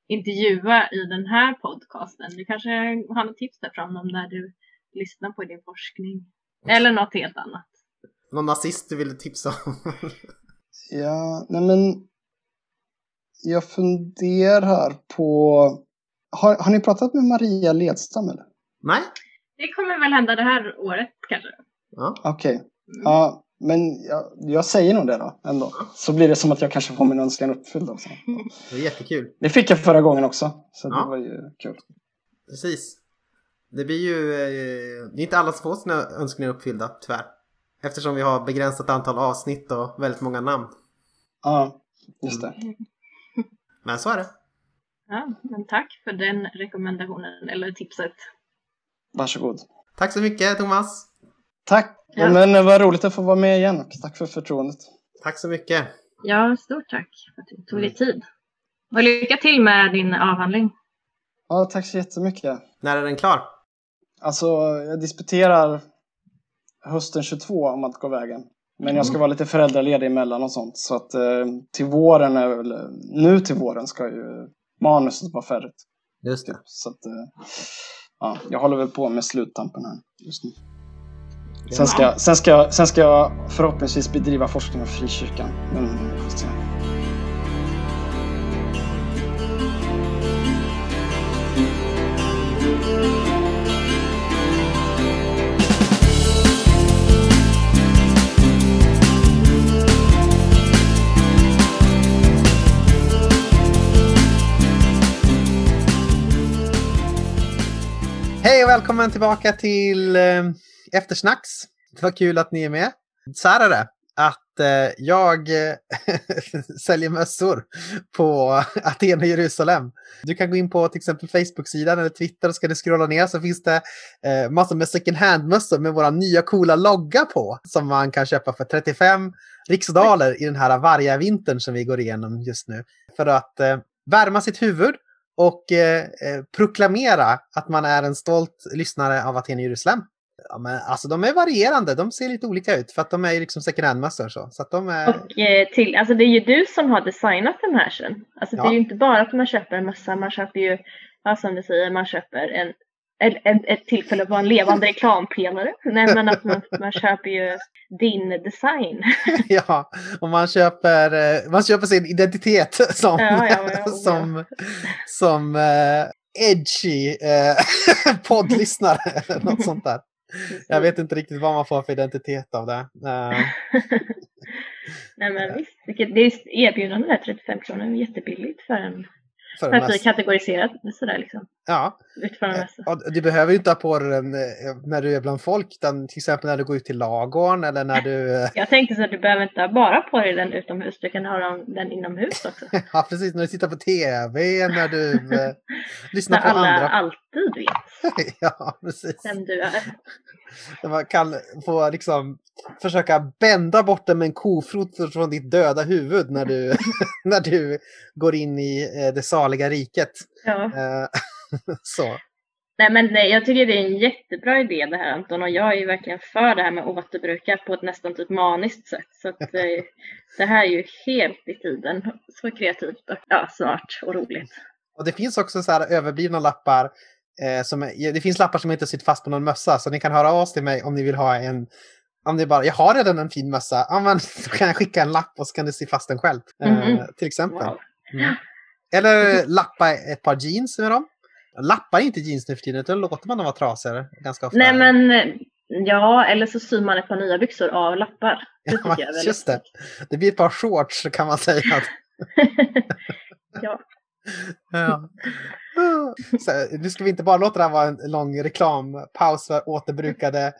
intervjua i den här podcasten? Du kanske har något tips där fram om när du lyssnar på din forskning. Eller något helt annat. Någon nazist du vill tipsa om? [LAUGHS] ja, nej men jag funderar på... Har, har ni pratat med Maria Ledstam eller? Nej. Det kommer väl hända det här året kanske. Ja. Okej. Okay. Mm. Ja, men jag, jag, säger nog det då ändå. Så blir det som att jag kanske får min önskan uppfylld också. Det är jättekul. Det fick jag förra gången också. Så ja. det var ju kul. Precis. Det blir ju... Eh, det är inte alla som får sina önskningar uppfyllda, tyvärr. Eftersom vi har begränsat antal avsnitt och väldigt många namn. Ja, just det. Mm. Men så är det. Ja, men tack för den rekommendationen, eller tipset. Varsågod. Tack så mycket Thomas. Tack. Ja. Men vad roligt att få vara med igen. Tack för förtroendet. Tack så mycket. Ja, stort tack för att du tog dig tid. Och lycka till med din avhandling. Ja, tack så jättemycket. När är den klar? Alltså, jag disputerar hösten 22 om allt går vägen. Men mm. jag ska vara lite föräldraledig emellan och sånt. Så att eh, till våren är väl, nu till våren ska ju manuset vara färdigt. Just det. Så att, eh, ja, jag håller väl på med sluttampen här just nu. Sen ska, sen, ska, sen ska jag förhoppningsvis bedriva forskning om frikyrkan. Men, Hej och välkommen tillbaka till eh, eftersnacks. Det var kul att ni är med. Så här är det, att eh, jag [LAUGHS] säljer mössor på [LAUGHS] Aten och Jerusalem. Du kan gå in på till exempel Facebook-sidan eller Twitter och ska du scrolla ner så finns det eh, massor med second hand-mössor med våra nya coola logga på som man kan köpa för 35 riksdaler i den här varje vintern som vi går igenom just nu. För att eh, värma sitt huvud och eh, eh, proklamera att man är en stolt lyssnare av Aten Jerusalem. Ja, men alltså de är varierande, de ser lite olika ut för att de är liksom second hand-mössor. Så, så att de är... Och eh, till, alltså det är ju du som har designat den här sen. Alltså Ja. det är ju inte bara att man köper en mössa, man köper ju, ja, som du säger, man köper en, en, en, ett tillfälle att vara en levande reklampelare. Nej men att man, man köper ju din design. [LAUGHS] ja, och man köper, eh, man köper sin identitet [LAUGHS] som, Ja, ja, ja. som, som eh, edgy eh, [LAUGHS] poddlyssnare. Något sånt där. Jag vet inte riktigt vad man får för identitet av det. Eh, [LAUGHS] Nej men visst, vilket, det är erbjudande där 35 kronor, jättebilligt för en, för att vi är mässa. kategoriserat sådär liksom. ja, och du behöver ju inte ha på dig den eh, när du är bland folk, utan till exempel när du går ut till lagården eller när du... eh, Jag tänkte så att du behöver inte bara på dig den utomhus, du kan ha den- inomhus också. [LAUGHS] Ja, precis, när du tittar på tv, när du eh, [LAUGHS] lyssnar När på alla andra. alltid vet [LAUGHS] ja, precis. vem du är. Man kan få liksom försöka bända bort det med en kofot från ditt döda huvud när du, [LAUGHS] när du går in i eh, det saliga riket. Ja. Eh, [LAUGHS] Så. Nej men nej, jag tycker det är en jättebra idé det här Anton och jag är verkligen för det här med återbruka på ett nästan typ maniskt sätt. Så att [LAUGHS] eh, det här är ju helt i tiden. Så kreativt och ja, smart och roligt. Och det finns också så här överblivna lappar. Eh, som, det finns lappar som inte sitter fast på någon mössa, så ni kan höra av sig till mig om ni vill ha en om det bara, jag har redan en fin mössa, ja, men då kan jag skicka en lapp och så kan du sy fast den själv. Eh, Mhm. till exempel. Wow. Mm. Eller lappa ett par jeans med dem. Lappar inte jeans nu för tiden, utan låter man dem vara trasiga ganska ofta. Nej men ja, eller så syr man ett par nya byxor av lappar. [LAUGHS] Det Ja, jag just det. Det blir ett par shorts kan man säga. [LAUGHS] [LAUGHS] ja. Ja. Så, nu ska vi inte bara låta det här vara en lång reklampaus för återbrukade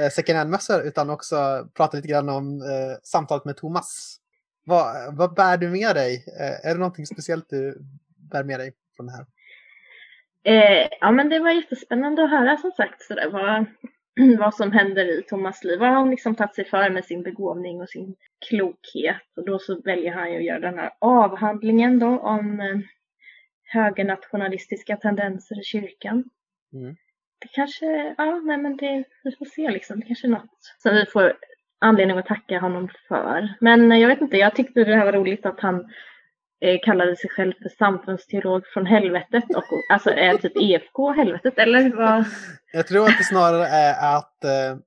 eh, second hand-mössor utan också prata lite grann om eh, samtalet med Thomas. Vad, vad bär du med dig? Eh, är det någonting speciellt du bär med dig från det här? Eh, ja men det var jättespännande att höra som sagt sådär, vad, [CLEARS THROAT] vad som händer i Thomas liv. Vad har han liksom tagit sig för med sin begåvning och sin klokhet. Och då så väljer han ju att göra den här avhandlingen då om eh, högernationalistiska tendenser i kyrkan. Mm. Det kanske, ja nej men det, vi får se liksom, det kanske är något som vi får anledning att tacka honom för. Men eh, jag vet inte, jag tyckte det här var roligt att han eh, kallade sig själv för samfundsteolog från helvetet och alltså är typ EFK helvetet eller vad? [LAUGHS] Jag tror att det snarare är att eh,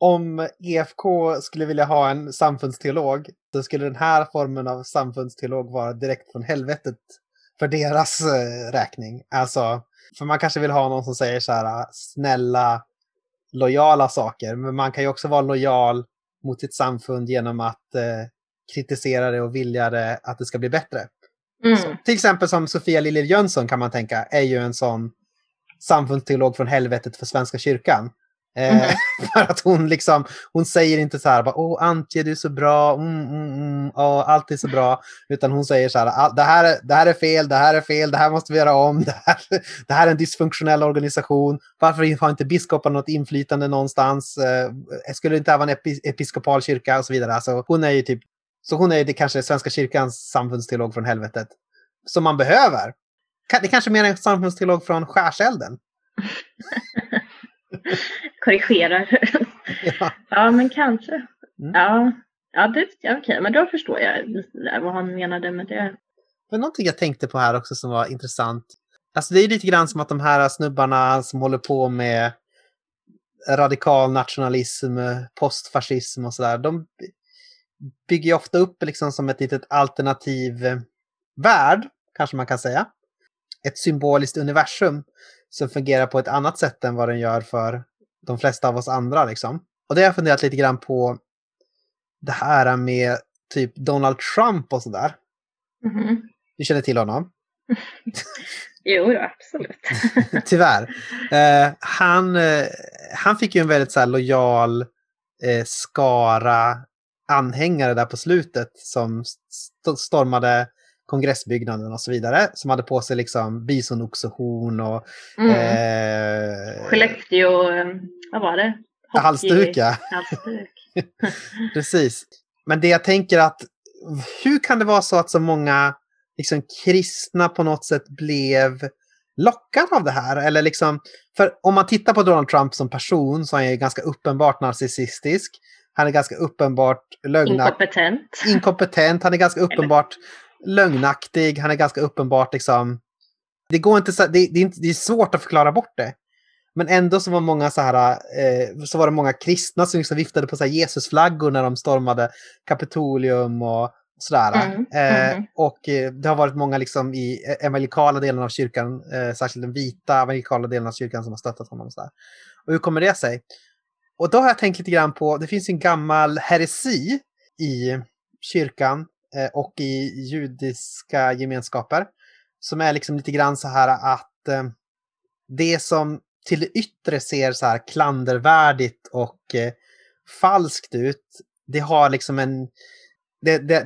om EFK skulle vilja ha en samfundsteolog så skulle den här formen av samfundsteolog vara direkt från helvetet för deras eh, räkning. Alltså, för man kanske vill ha någon som säger så här snälla, lojala saker, men man kan ju också vara lojal mot sitt samfund genom att eh, kritisera det och vilja det att det ska bli bättre. Mm. Till exempel som Sofia Liljer Jönsson kan man tänka är ju en sån samfundsteolog från helvetet för Svenska kyrkan. Eh, Mhm. [LAUGHS] för att hon liksom, hon säger inte så här, åh Antje du är så bra, mm, mm, mm, åh, allt är så bra. Utan hon säger så här, "All- det här, är, det här är fel, det här är fel, det här måste vi göra om, [LAUGHS] det här, det här är en dysfunktionell organisation. Varför har inte biskoparna något inflytande någonstans? Eh, skulle det inte vara en epi, episkopal kyrka och så vidare? Alltså, hon är ju typ, så hon är det kanske Svenska kyrkans samfundsteolog från helvetet som man behöver. Det är kanske mer en samfundsteolog från skärselden. [LAUGHS] Korrigerar. [LAUGHS] Ja. ja men kanske. Mm. Ja, ja det, ja, okej, men då förstår jag lite vad han menade med det. Men någonting jag tänkte på här också som var intressant. Alltså det är lite grann som att de här snubbarna som håller på med radikal nationalism, postfascism och sådär. De bygger ju ofta upp liksom som ett litet alternativ värld, kanske man kan säga. Ett symboliskt universum som fungerar på ett annat sätt än vad den gör för de flesta av oss andra. Liksom. Och det har jag funderat lite grann på det här med typ Donald Trump och sådär. Mhm. Du känner till honom? [LAUGHS] Jo, absolut. [LAUGHS] Tyvärr. Eh, han, eh, han fick ju en väldigt så här, lojal eh, skara anhängare där på slutet som st- stormade kongressbyggnaden och så vidare. Som hade på sig liksom bisonoxehorn och Mm. eh, Skellefteå, eh, vad var det? Hockey- halsduk. ja. [LAUGHS] Halsduk. Precis. Men det jag tänker att hur kan det vara så att så många, liksom kristna på något sätt blev lockad av det här. Eller liksom, för om man tittar på Donald Trump som person så är han ganska uppenbart narcissistisk. Han är ganska uppenbart lögnaktig. Inkompetent. Inkompetent. Han är ganska uppenbart lögnaktig. Han är ganska uppenbart liksom... Det, går inte så, det, det, är inte, det är svårt att förklara bort det. Men ändå så var många så här, eh, så var det många kristna som liksom viftade på så Jesusflaggor när de stormade Kapitolium och sådär. Mm, mm. Eh, och eh, det har varit många liksom i evangelikala delen av kyrkan, eh, särskilt den vita evangelikala delen av kyrkan som har stöttat honom. Och, så och hur kommer det sig? Och då har jag tänkt lite grann på, det finns en gammal heresi i kyrkan Eh, och i judiska gemenskaper som är liksom lite grann så här att eh, det som till det yttre ser så här klandervärdigt och eh, falskt ut, det har liksom en... Det, det,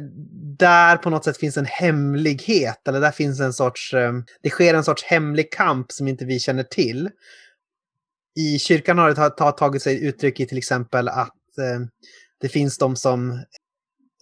där på något sätt finns en hemlighet, eller där finns en sorts... Det sker en sorts hemlig kamp som inte vi känner till. I kyrkan har det tagit sig uttryck i till exempel att det finns de som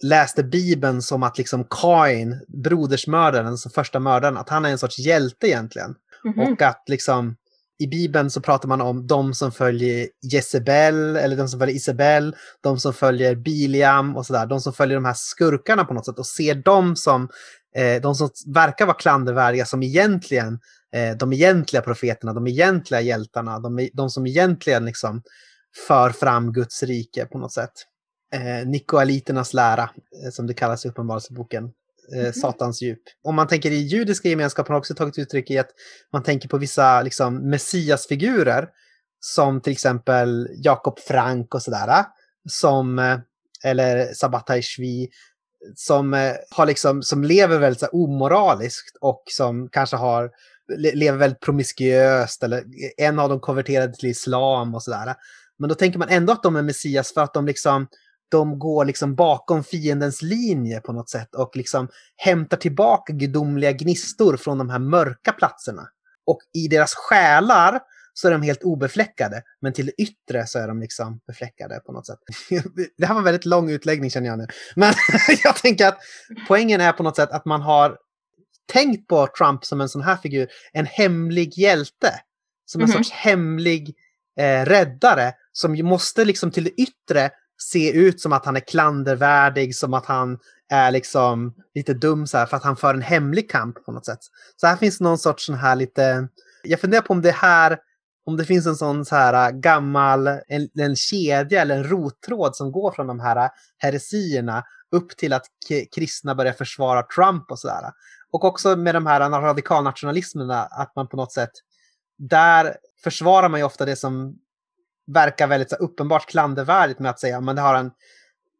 läste Bibeln som att liksom Kain, brodersmördaren, som första mördaren, att han är en sorts hjälte egentligen. Mm -hmm. Och att liksom i Bibeln så pratar man om de som följer Jezebel, eller de som följer Isabel, de som följer Biliam och sådär. De som följer de här skurkarna på något sätt och ser dem som, eh, de som verkar vara klandervärdiga som egentligen, eh, de egentliga profeterna, de egentliga hjältarna, de, de som egentligen liksom för fram Guds rike på något sätt. Eh, Nikoaliternas lära, eh, som det kallas i Uppenbarelseboken eh, mhm. Satans djup. Om man tänker i judiska gemenskapen har också tagit uttryck i att man tänker på vissa liksom, messiasfigurer som till exempel Jakob Frank och sådär. Som, eh, eller Sabatai Shvi, som, eh, har liksom, som lever väldigt så omoraliskt och som kanske har, lever väldigt promiskuöst eller en av dem konverterade till islam och sådär. Men då tänker man ändå att de är Messias för att de liksom de går liksom bakom fiendens linje på något sätt och liksom hämtar tillbaka gudomliga gnistor från de här mörka platserna. Och i deras själar så är de helt obefläckade, men till det yttre så är de liksom befläckade på något sätt. [LAUGHS] Det här var en väldigt lång utläggning känner jag nu. Men [LAUGHS] jag tänker att poängen är på något sätt att man har tänkt på Trump som en sån här figur, en hemlig hjälte. Som en mm -hmm. sorts hemlig eh, räddare som måste liksom till det yttre se ut som att han är klandervärdig, som att han är liksom lite dum så här, för att han för en hemlig kamp på något sätt. Så här finns någon sorts sån här lite, jag funderar på om det här, om det finns en sån så här gammal, en, en kedja eller en rottråd som går från de här heresierna upp till att kristna börjar försvara Trump och sådär. Och också med de här radikalnationalismerna, att man på något sätt, där försvarar man ju ofta det som verkar väldigt så uppenbart klandervärdigt med att säga men det har en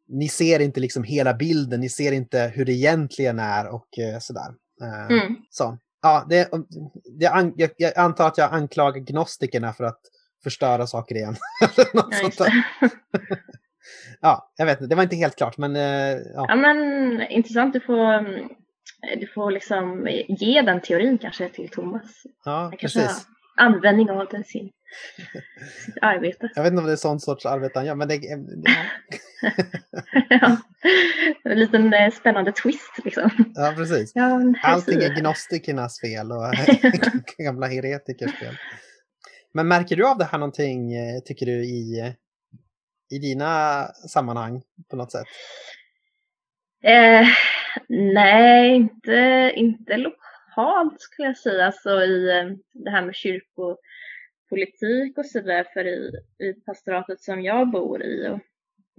ni ser inte liksom hela bilden, ni ser inte hur det egentligen är och eh, sådär. Eh, mm. Så, ja, det, det, jag, jag, antar att jag anklagar gnostikerna för att förstöra saker igen. [LAUGHS] ja, [LAUGHS] ja, jag vet inte, det var inte helt klart men... Eh, ja. ja, men intressant, du får, du får liksom ge den teorin kanske till Thomas. Ja, precis. Användning av den sin sitt arbete. Jag vet inte om det är sån sorts arbete han gör, men det... Ja. [LAUGHS] ja. En liten eh, spännande twist liksom. Ja, precis. Ja, Allting är gnostikernas fel och [LAUGHS] [LAUGHS] gamla heretikers fel. Men märker du av det här någonting, eh, tycker du, i, i dina sammanhang på något sätt? Eh, nej, inte, inte lokalt skulle jag säga. Alltså i eh, det här med kyrko politik och sådär för i, i pastoratet som jag bor i och,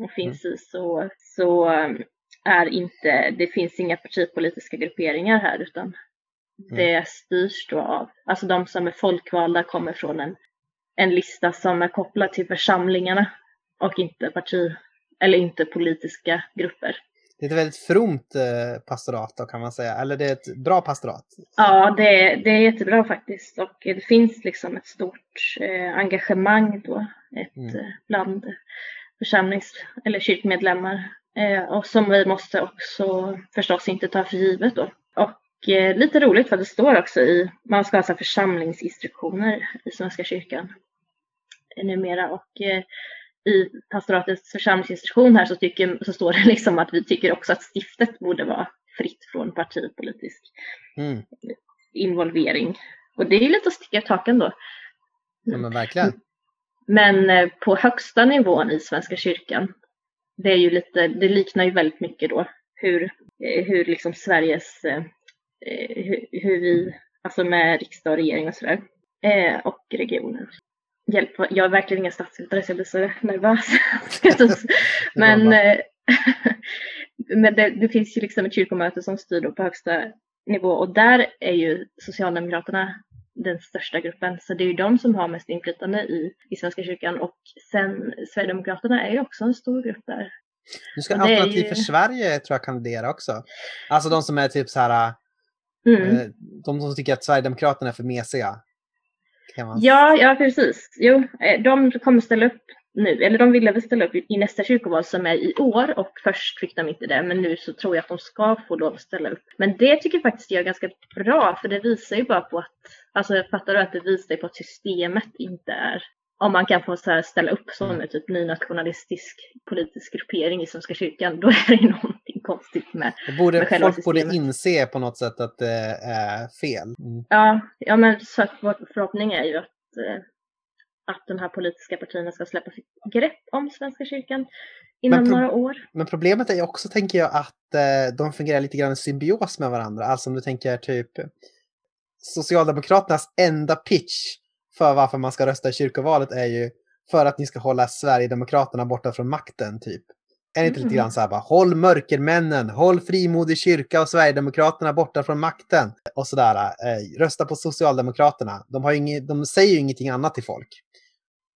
och finns mm. i så, så um, är inte, det finns inga partipolitiska grupperingar här utan mm. det styrs då av, alltså de som är folkvalda kommer från en, en lista som är kopplad till församlingarna och inte parti eller inte politiska grupper. Det är ett väldigt fromt eh, pastorat då kan man säga, eller det är ett bra pastorat? Ja, det, det är jättebra faktiskt och det finns liksom ett stort eh, engagemang då ett, mm. Eh, bland församlings eller kyrkmedlemmar och som vi måste också förstås inte ta för givet då. Och lite roligt för det står också i, man ska ha församlingsinstruktioner i Svenska kyrkan numera och i pastoratets församlingsinstruktion här så, tycker, så står det liksom att vi tycker också att stiftet borde vara fritt från partipolitisk Mm. involvering. Och det är ju lite att sticka ut hakan då. Ja, men verkligen. Men eh, på högsta nivån i Svenska kyrkan, det är ju lite, det liknar ju väldigt mycket då hur, eh, hur liksom Sveriges, eh, hur, hur vi, alltså med riksdag och regering och sådär, och regioner. Hjälp, jag är verkligen ingen statsvetare så jag blir så nervös. [LAUGHS] men eh, [LAUGHS] men det, det finns ju liksom ett kyrkomöte som styr då på högsta nivå och där är ju Socialdemokraterna den största gruppen. Så det är ju de som har mest inflytande i, i Svenska kyrkan och sen Sverigedemokraterna är ju också en stor grupp där. Nu ska Alternativ ju- för Sverige tror jag kandidera också. Alltså de som är typ så här, Mm. eh, de som tycker att Sverigedemokraterna är för mesiga. Kan man... Ja, ja precis. Jo, eh, de kommer ställa upp nu, eller de ville väl ställa upp i nästa kyrkoval som är i år och först fick de inte det, men nu så tror jag att de ska få lov att ställa upp. Men det tycker jag faktiskt jag är ganska bra, för det visar ju bara på att, alltså jag fattar du att det visar ju på att systemet inte är, om man kan få så här ställa upp som en typ nynationalistisk politisk gruppering i Svenska kyrkan, då är det ju någonting konstigt med borde, med själva folk borde systemet. inse på något sätt att det är fel. Mm. Ja, ja men så att vår förhoppning är ju att, eh, att de här politiska partierna ska släppa sitt grepp om Svenska kyrkan inom några år. Men problemet är ju också, tänker jag, att eh, de fungerar lite grann i symbios med varandra. Alltså om du tänker typ Socialdemokraternas enda pitch för varför man ska rösta i kyrkovalet är ju för att ni ska hålla Sverigedemokraterna borta från makten, typ. Är det inte lite Mm. grann så här bara, håll mörkermännen, håll frimodig kyrka och Sverigedemokraterna borta från makten. Och sådär, eh, rösta på Socialdemokraterna. De, har inget, de säger ju ingenting annat till folk.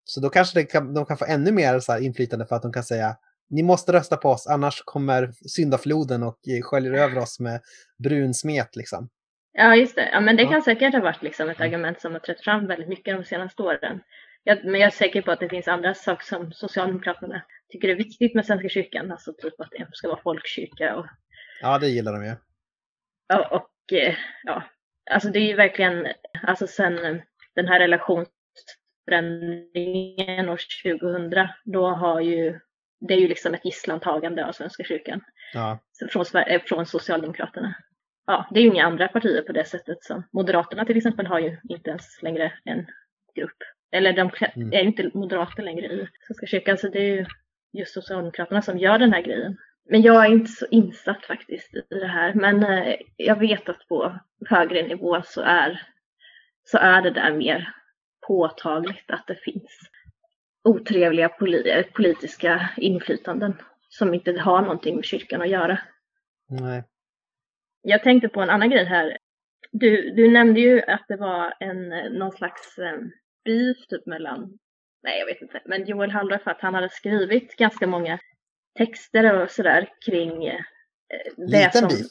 Så då kanske kan, de kan få ännu mer så här inflytande för att de kan säga ni måste rösta på oss, annars kommer syndafloden och eh, sköljer över oss med brun smet liksom. Ja, just det. Ja, men det Ja. kan säkert ha varit liksom ett Mm. argument som har trätt fram väldigt mycket de senaste åren. Jag, men jag är säker på att det finns andra saker som Socialdemokraterna tycker är viktigt med Svenska kyrkan, alltså typ att det ska vara folkkyrka och Ja, det gillar de ju. Ja, och eh, ja, alltså det är ju verkligen, alltså sen eh, den här relationsförändringen år 2000, då har ju, det är ju liksom ett gisslantagande av Svenska kyrkan Ja. från, eh, från Socialdemokraterna. Ja, det är ju inga andra partier på det sättet som Moderaterna till exempel har ju inte ens längre en grupp. Eller de Mm. är ju inte moderater längre i Svenska kyrkan, så det är ju just Socialdemokraterna som gör den här grejen. Men jag är inte så insatt faktiskt i det här. Men eh, jag vet att på högre nivå så är, så är det där mer påtagligt att det finns otrevliga poli- politiska inflytanden som inte har någonting med kyrkan att göra. Nej. Jag tänkte på en annan grej här. Du, du nämnde ju att det var en, eh, någon slags eh, beef typ mellan, nej jag vet inte, men Joel Halldorf att han hade skrivit ganska många texter och sådär kring eh, det Liten som... beef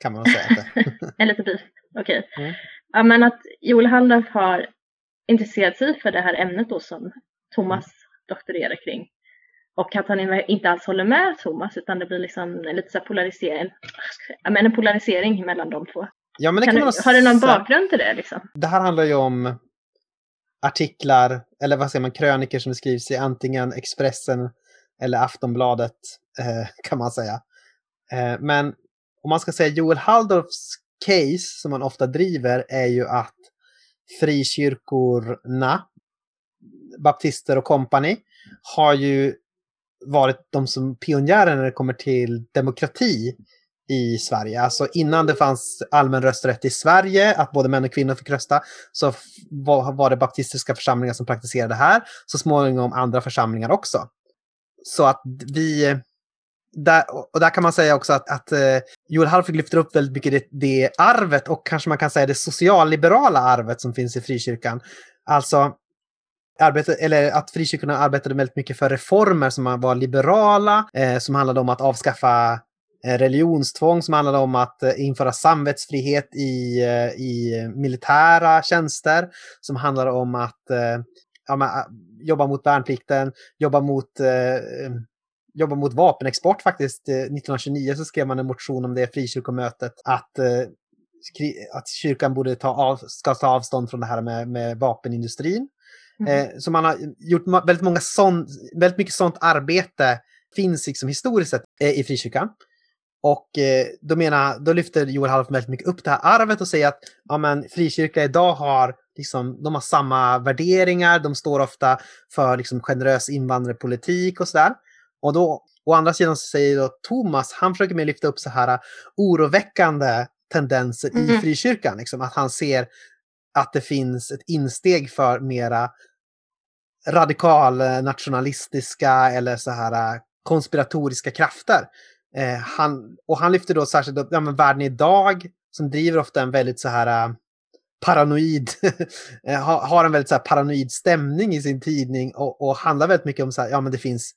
kan man säga. Att det. [LAUGHS] En liten beef, okej. Mm. Ja men att Joel Halldorf har intresserat sig för det här ämnet då som Thomas doktorerar kring. Och att han inte alls håller med Thomas utan det blir liksom en lite så polarisering, ja, men en polarisering mellan de två. Ja, men det Kan kan du, man har du någon bakgrund till det liksom? Det här handlar ju om artiklar, eller vad säger man, kröniker som skrivs i antingen Expressen eller Aftonbladet, eh, [LAUGHS] kan man säga. Eh, men om man ska säga Joel Halldorfs case, som man ofta driver, är ju att frikyrkorna, baptister och kompani, har ju varit de som pionjärer när det kommer till demokrati i Sverige. Alltså innan det fanns allmän rösträtt i Sverige, att både män och kvinnor fick rösta, så var, det baptistiska församlingar som praktiserade här. Så småningom andra församlingar också. Så att vi... Där, och där kan man säga också att, att eh, Joel Halfig lyfter upp väldigt mycket det, det arvet och kanske man kan säga det socialliberala arvet som finns i frikyrkan. Alltså arbete, eller att frikyrkorna arbetade väldigt mycket för reformer som var liberala, eh, som handlade om att avskaffa religionstvång, som handlade om att eh, införa samvetsfrihet i, eh, i militära tjänster, som handlade om att eh, ja, eh, jobba mot värnplikten, jobba mot, eh, jobba mot vapenexport faktiskt. Eh, 1929 så skrev man en motion om det frikyrkomötet, att eh, att kyrkan borde ta av, ska ta avstånd från det här med, med vapenindustrin. Mm. Eh, så man har gjort väldigt, många sån, väldigt mycket sånt arbete finns liksom historiskt sett eh, i frikyrkan. Och eh, då, menar, då lyfter Joel Half väldigt mycket upp det här arvet och säger att ja, men, frikyrka idag har, liksom, de har samma värderingar, de står ofta för liksom, generös invandrarpolitik och sådär. Och då, å andra sidan så säger då Thomas, han försöker med lyfta upp så här oroväckande tendenser mm. i frikyrkan. Liksom, att han ser att det finns ett insteg för mera radikal nationalistiska eller så här konspiratoriska krafter. Eh, han, och han lyfter då särskilt upp ja, men världen idag som driver ofta en väldigt så här uh, paranoid, [LAUGHS] eh, har en väldigt så här paranoid stämning i sin tidning och, och handlar väldigt mycket om så här, ja men det finns,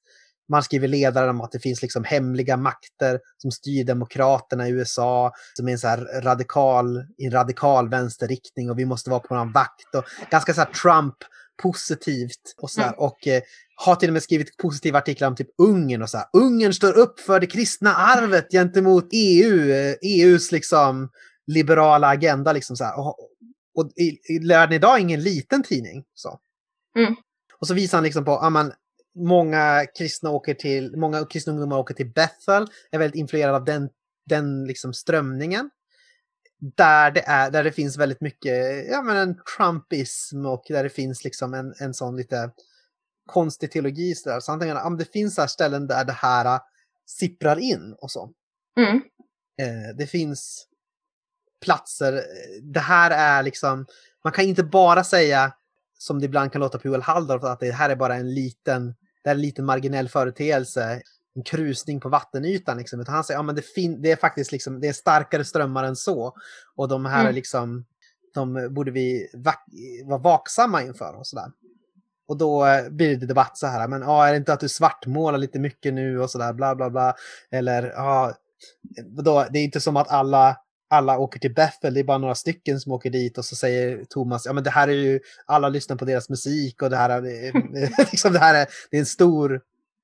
man skriver ledare om att det finns liksom hemliga makter som styr demokraterna i USA, som är en så här radikal, i en radikal vänsterriktning och vi måste vara på vår vakt och ganska så här Trump positivt och sådär. Mm. Och eh, har till och med skrivit positiva artiklar om typ Ungern och så här. Ungern står upp för det kristna arvet gentemot EU, eh, EUs liksom liberala agenda liksom så här. Och, och i, i Lärden idag är ingen liten tidning. Så. Mm. Och så visar han liksom på, ja men många kristna åker till, många kristna ungdomar åker till Bethel, är väldigt influerade av den, den liksom strömningen där det, är, där det finns väldigt mycket ja, men en Trumpism och där det finns liksom en, en sån lite konstig teologi. Så, där. så han tänker att det finns här ställen där det här äh, sipprar in och så. Mm. Eh, det finns platser, det här är liksom, man kan inte bara säga som det ibland kan låta på Joel Halldorf att det här är bara en liten, det är en liten marginell företeelse en krusning på vattenytan. Liksom. Utan han säger att ja, det, det är faktiskt liksom, det är starkare strömmar än så. Och de här mm. liksom, de borde vi vak vara vaksamma inför och sådär. Och då eh, blir det debatt så här, men ja, är det inte att du svartmålar lite mycket nu och sådär, bla bla bla. Eller ja, då, det är inte som att alla alla åker till Bethel, det är bara några stycken som åker dit och så säger Thomas, ja men det här är ju, alla lyssnar på deras musik och det här är, [LAUGHS] [LAUGHS] liksom det här är, det är en stor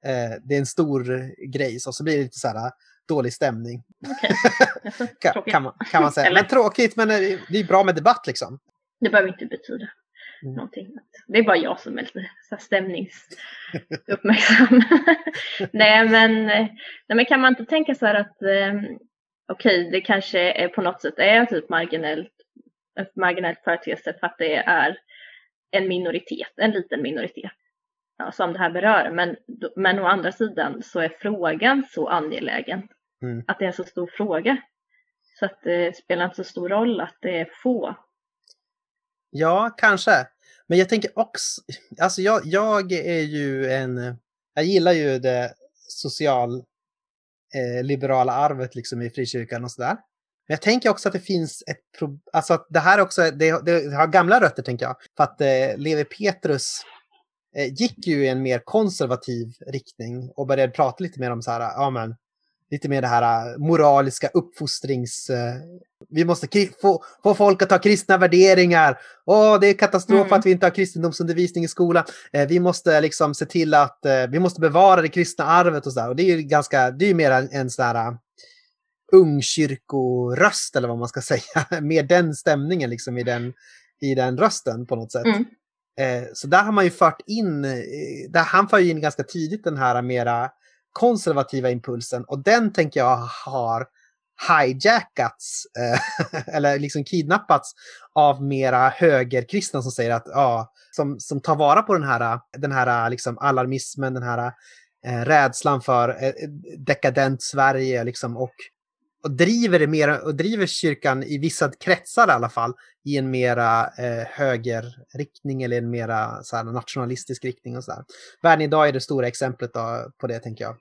eh, det är en stor grej, så, så blir det lite så här dålig stämning. Okay. [LAUGHS] kan, kan, man, kan man säga. Eller? Men tråkigt, men äh, det är bra med debatt liksom. Det behöver inte betyda mm. någonting. Det är bara jag som är lite så stämningsuppmärksam. [LAUGHS] nej, men, nej, men kan man inte tänka så här att eh, okej, okay, det kanske är på något sätt är typ marginellt, ett marginellt företeelse för att det är en minoritet, en liten minoritet ja, som det här berör. Men, men å andra sidan så är frågan så angelägen mm. att det är en så stor fråga. Så att det spelar inte så stor roll att det är få. Ja, kanske. Men jag tänker också, alltså jag, jag är ju en, jag gillar ju det social eh, liberala arvet liksom i frikyrkan och sådär. Men jag tänker också att det finns ett problem, alltså att det här också, det, det, har gamla rötter tänker jag. För att eh, Levi Petrus Eh, gick ju i en mer konservativ riktning och började prata lite mer om så här, ja men, lite mer det här äh, moraliska uppfostrings... Äh, vi måste få, få folk att ha kristna värderingar. Åh, det är katastrof mm. att vi inte har kristendomsundervisning i skolan. Eh, vi måste liksom se till att vi måste bevara det kristna arvet och så där. Och det är ju ganska, det är ju mer en, en sån här ungkyrkoröst eller vad man ska [LAUGHS] säga. mer den stämningen liksom i den, i den rösten på något sätt. Mm. Så där har man ju fört in, där han för in ganska tidigt den här mera konservativa impulsen och den tänker jag har hijackats eh, [LAUGHS] eller liksom kidnappats av mera högerkristna som säger att ja, som, som tar vara på den här, den här liksom alarmismen, den här eh, rädslan för eh, eh dekadent Sverige liksom och och driver, det mer, och driver kyrkan i vissa kretsar i alla fall i en mera eh, högerriktning eller en mera så här, nationalistisk riktning. och så där. Världen idag är det stora exemplet då, på det tänker jag.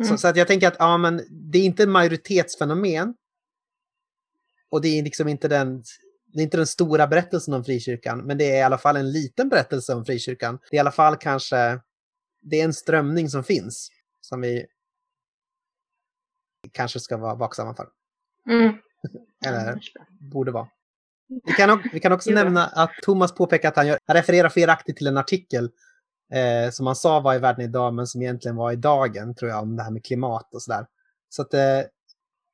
Mm. Så, så, att jag tänker att ja, men det är inte en majoritetsfenomen. Och det är liksom inte den, det är inte den stora berättelsen om frikyrkan, men det är i alla fall en liten berättelse om frikyrkan. Det är i alla fall kanske, det är en strömning som finns, som vi kanske ska vara vaksamma för. Mm. Eller borde vara. Vi kan, vi kan också nämna att Thomas påpekar att han, gör, han refererar felaktigt till en artikel eh, som han sa var i världen idag men som egentligen var i dagen tror jag om det här med klimat och sådär. Så att eh,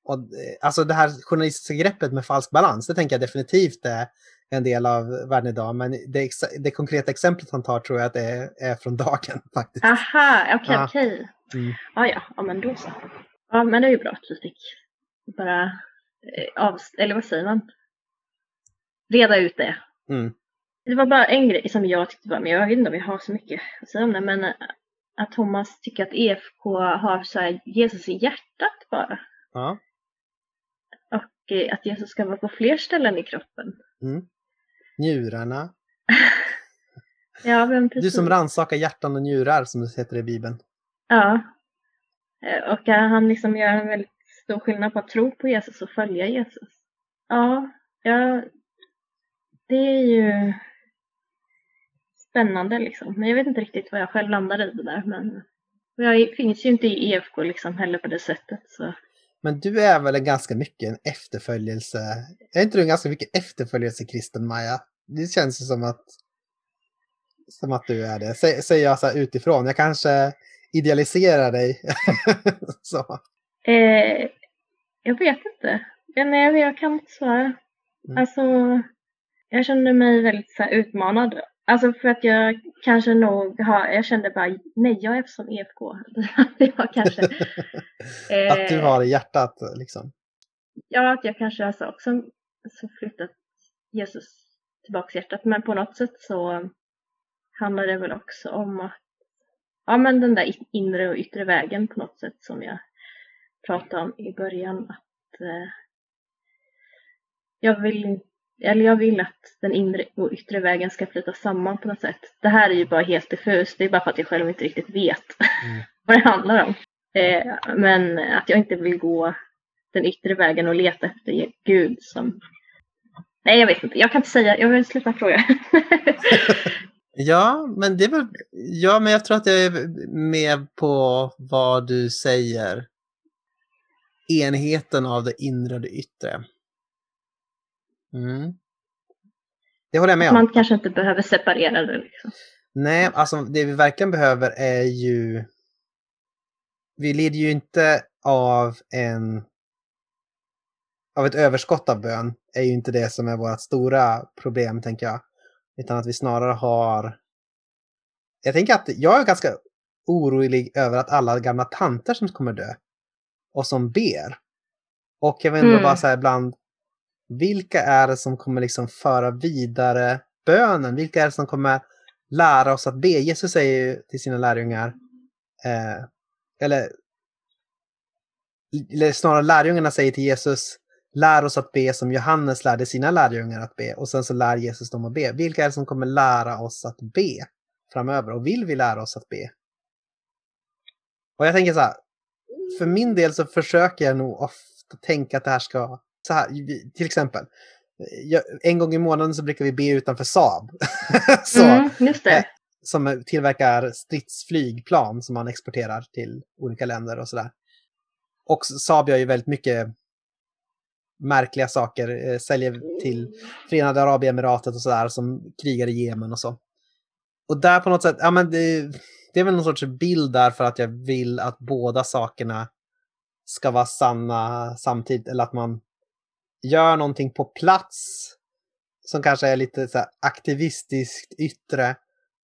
och, eh, alltså det här journalistiska greppet med falsk balans, det tänker jag definitivt är en del av världen idag. Men det, det konkreta exemplet han tar tror jag att det är, är från dagen [LAUGHS] faktiskt. Aha, okej, okay, ja. okej. Okay. Mm. Ah, ja, ja, men då så. Ja, men det är ju bra att vi fick bara eh, av, eller vad säger man? Reda ut det. Mm. Det var bara en grej som jag tyckte var, men jag vet inte om jag har så mycket att säga om det, men eh, att Thomas tycker att EFK har så här Jesus i hjärtat bara. Ja. Och eh, att Jesus ska vara på fler ställen i kroppen. Mm. Njurarna. [LAUGHS] Ja, men precis. Du som rannsakar hjärtan och njurar som det heter i Bibeln. Ja. Eh, och eh, han liksom gör en väldigt stor skillnad på att tro på Jesus och följa Jesus. Ja, ja det är ju spännande liksom. Men jag vet inte riktigt vad jag själv landar i det där. Men jag finns ju inte i EFK liksom heller på det sättet. Så. Men du är väl en ganska mycket en efterföljelse... Är inte du en ganska mycket efterföljelse kristen Maja? Det känns ju som att... Som att du är det. Säger jag så här utifrån. Jag kanske idealiserar dig. [LAUGHS] så. Eh, jag vet inte. Ja, nej, jag kan inte svara. Mm. Alltså, jag kände mig väldigt så här, utmanad. Alltså för att jag kanske nog har, jag kände bara, nej jag är som EFK. jag [LAUGHS] kanske, eh, [LAUGHS] Att du har i hjärtat liksom. Ja, att jag kanske alltså också så flyttat Jesus tillbaks hjärtat. Men på något sätt så handlar det väl också om att, ja men den där inre och yttre vägen på något sätt som jag pratade om i början. Att eh, jag vill eller jag vill att den inre och yttre vägen ska flyta samman på något sätt. Det här är ju bara helt diffust, det är bara för att jag själv inte riktigt vet Mm. [LAUGHS] vad det handlar om. Eh, men att jag inte vill gå den yttre vägen och leta efter Gud som... Nej, jag vet inte. Jag kan inte säga. Jag vill sluta fråga. [LAUGHS] [LAUGHS] Ja, men det är väl... Ja, men jag tror att jag är med på vad du säger. Enheten av det inre och det yttre. Mm. Det håller jag med om. Man kanske inte behöver separera det. Liksom. Nej, alltså det vi verkligen behöver är ju... Vi lider ju inte av en... Av ett överskott av bön är ju inte det som är vårt stora problem, tänker jag. Utan att vi snarare har... Jag tänker att jag är ganska orolig över att alla gamla tanter som kommer dö och som ber. Och jag undrar Mm. bara så här ibland, vilka är det som kommer liksom föra vidare bönen? Vilka är det som kommer lära oss att be? Jesus säger ju till sina lärjungar, eh, eller, eller snarare lärjungarna säger till Jesus, lär oss att be som Johannes lärde sina lärjungar att be. Och sen så lär Jesus dem att be. Vilka är det som kommer lära oss att be framöver? Och vill vi lära oss att be? Och jag tänker så här, för min del så försöker jag nog ofta tänka att det här ska, så här, till exempel, jag, en gång i månaden så brukar vi be utanför Saab. [LAUGHS] så, Mm, just det. som tillverkar stridsflygplan som man exporterar till olika länder och sådär. Och Saab gör ju väldigt mycket märkliga saker, eh, säljer till Förenade Arabemiratet och sådär som krigar i Jemen och så. Och där på något sätt, ja men det, det är väl någon sorts bild där för att jag vill att båda sakerna ska vara sanna samtidigt, eller att man gör någonting på plats som kanske är lite så här aktivistiskt yttre,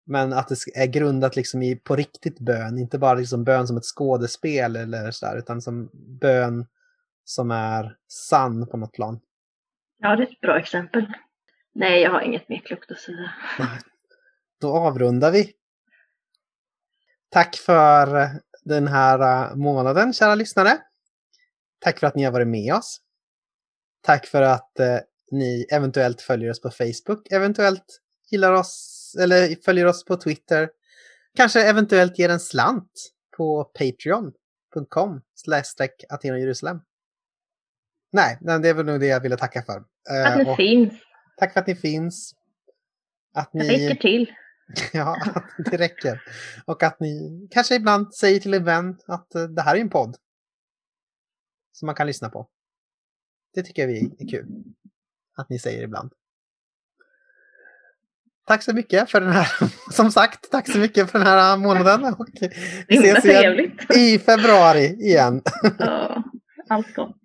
men att det är grundat liksom i på riktigt bön, inte bara liksom bön som ett skådespel eller så där, utan som bön som är sann på något plan. Ja, det är ett bra exempel. Nej, jag har inget mer klokt att säga. Då avrundar vi. Tack för den här eh, månaden, kära lyssnare. Tack för att ni har varit med oss. Tack för att eh, ni eventuellt följer oss på Facebook, eventuellt gillar oss eller följer oss på Twitter. Kanske eventuellt ger en slant på patreon.com Jerusalem. Nej, nej, det är väl nog det jag ville tacka för. Eh, Att ni och finns. tack för att ni finns. Att Det ni... räcker till. [LAUGHS] Ja, att det räcker. Och att ni kanske ibland säger till en vän att eh, det här är en podd. Som man kan lyssna på. Det tycker vi är kul. Att ni säger ibland. Tack så mycket för den här, [LAUGHS] som sagt, tack så mycket för den här månaden. Och vi ses igen i februari igen. Ja, allt gott.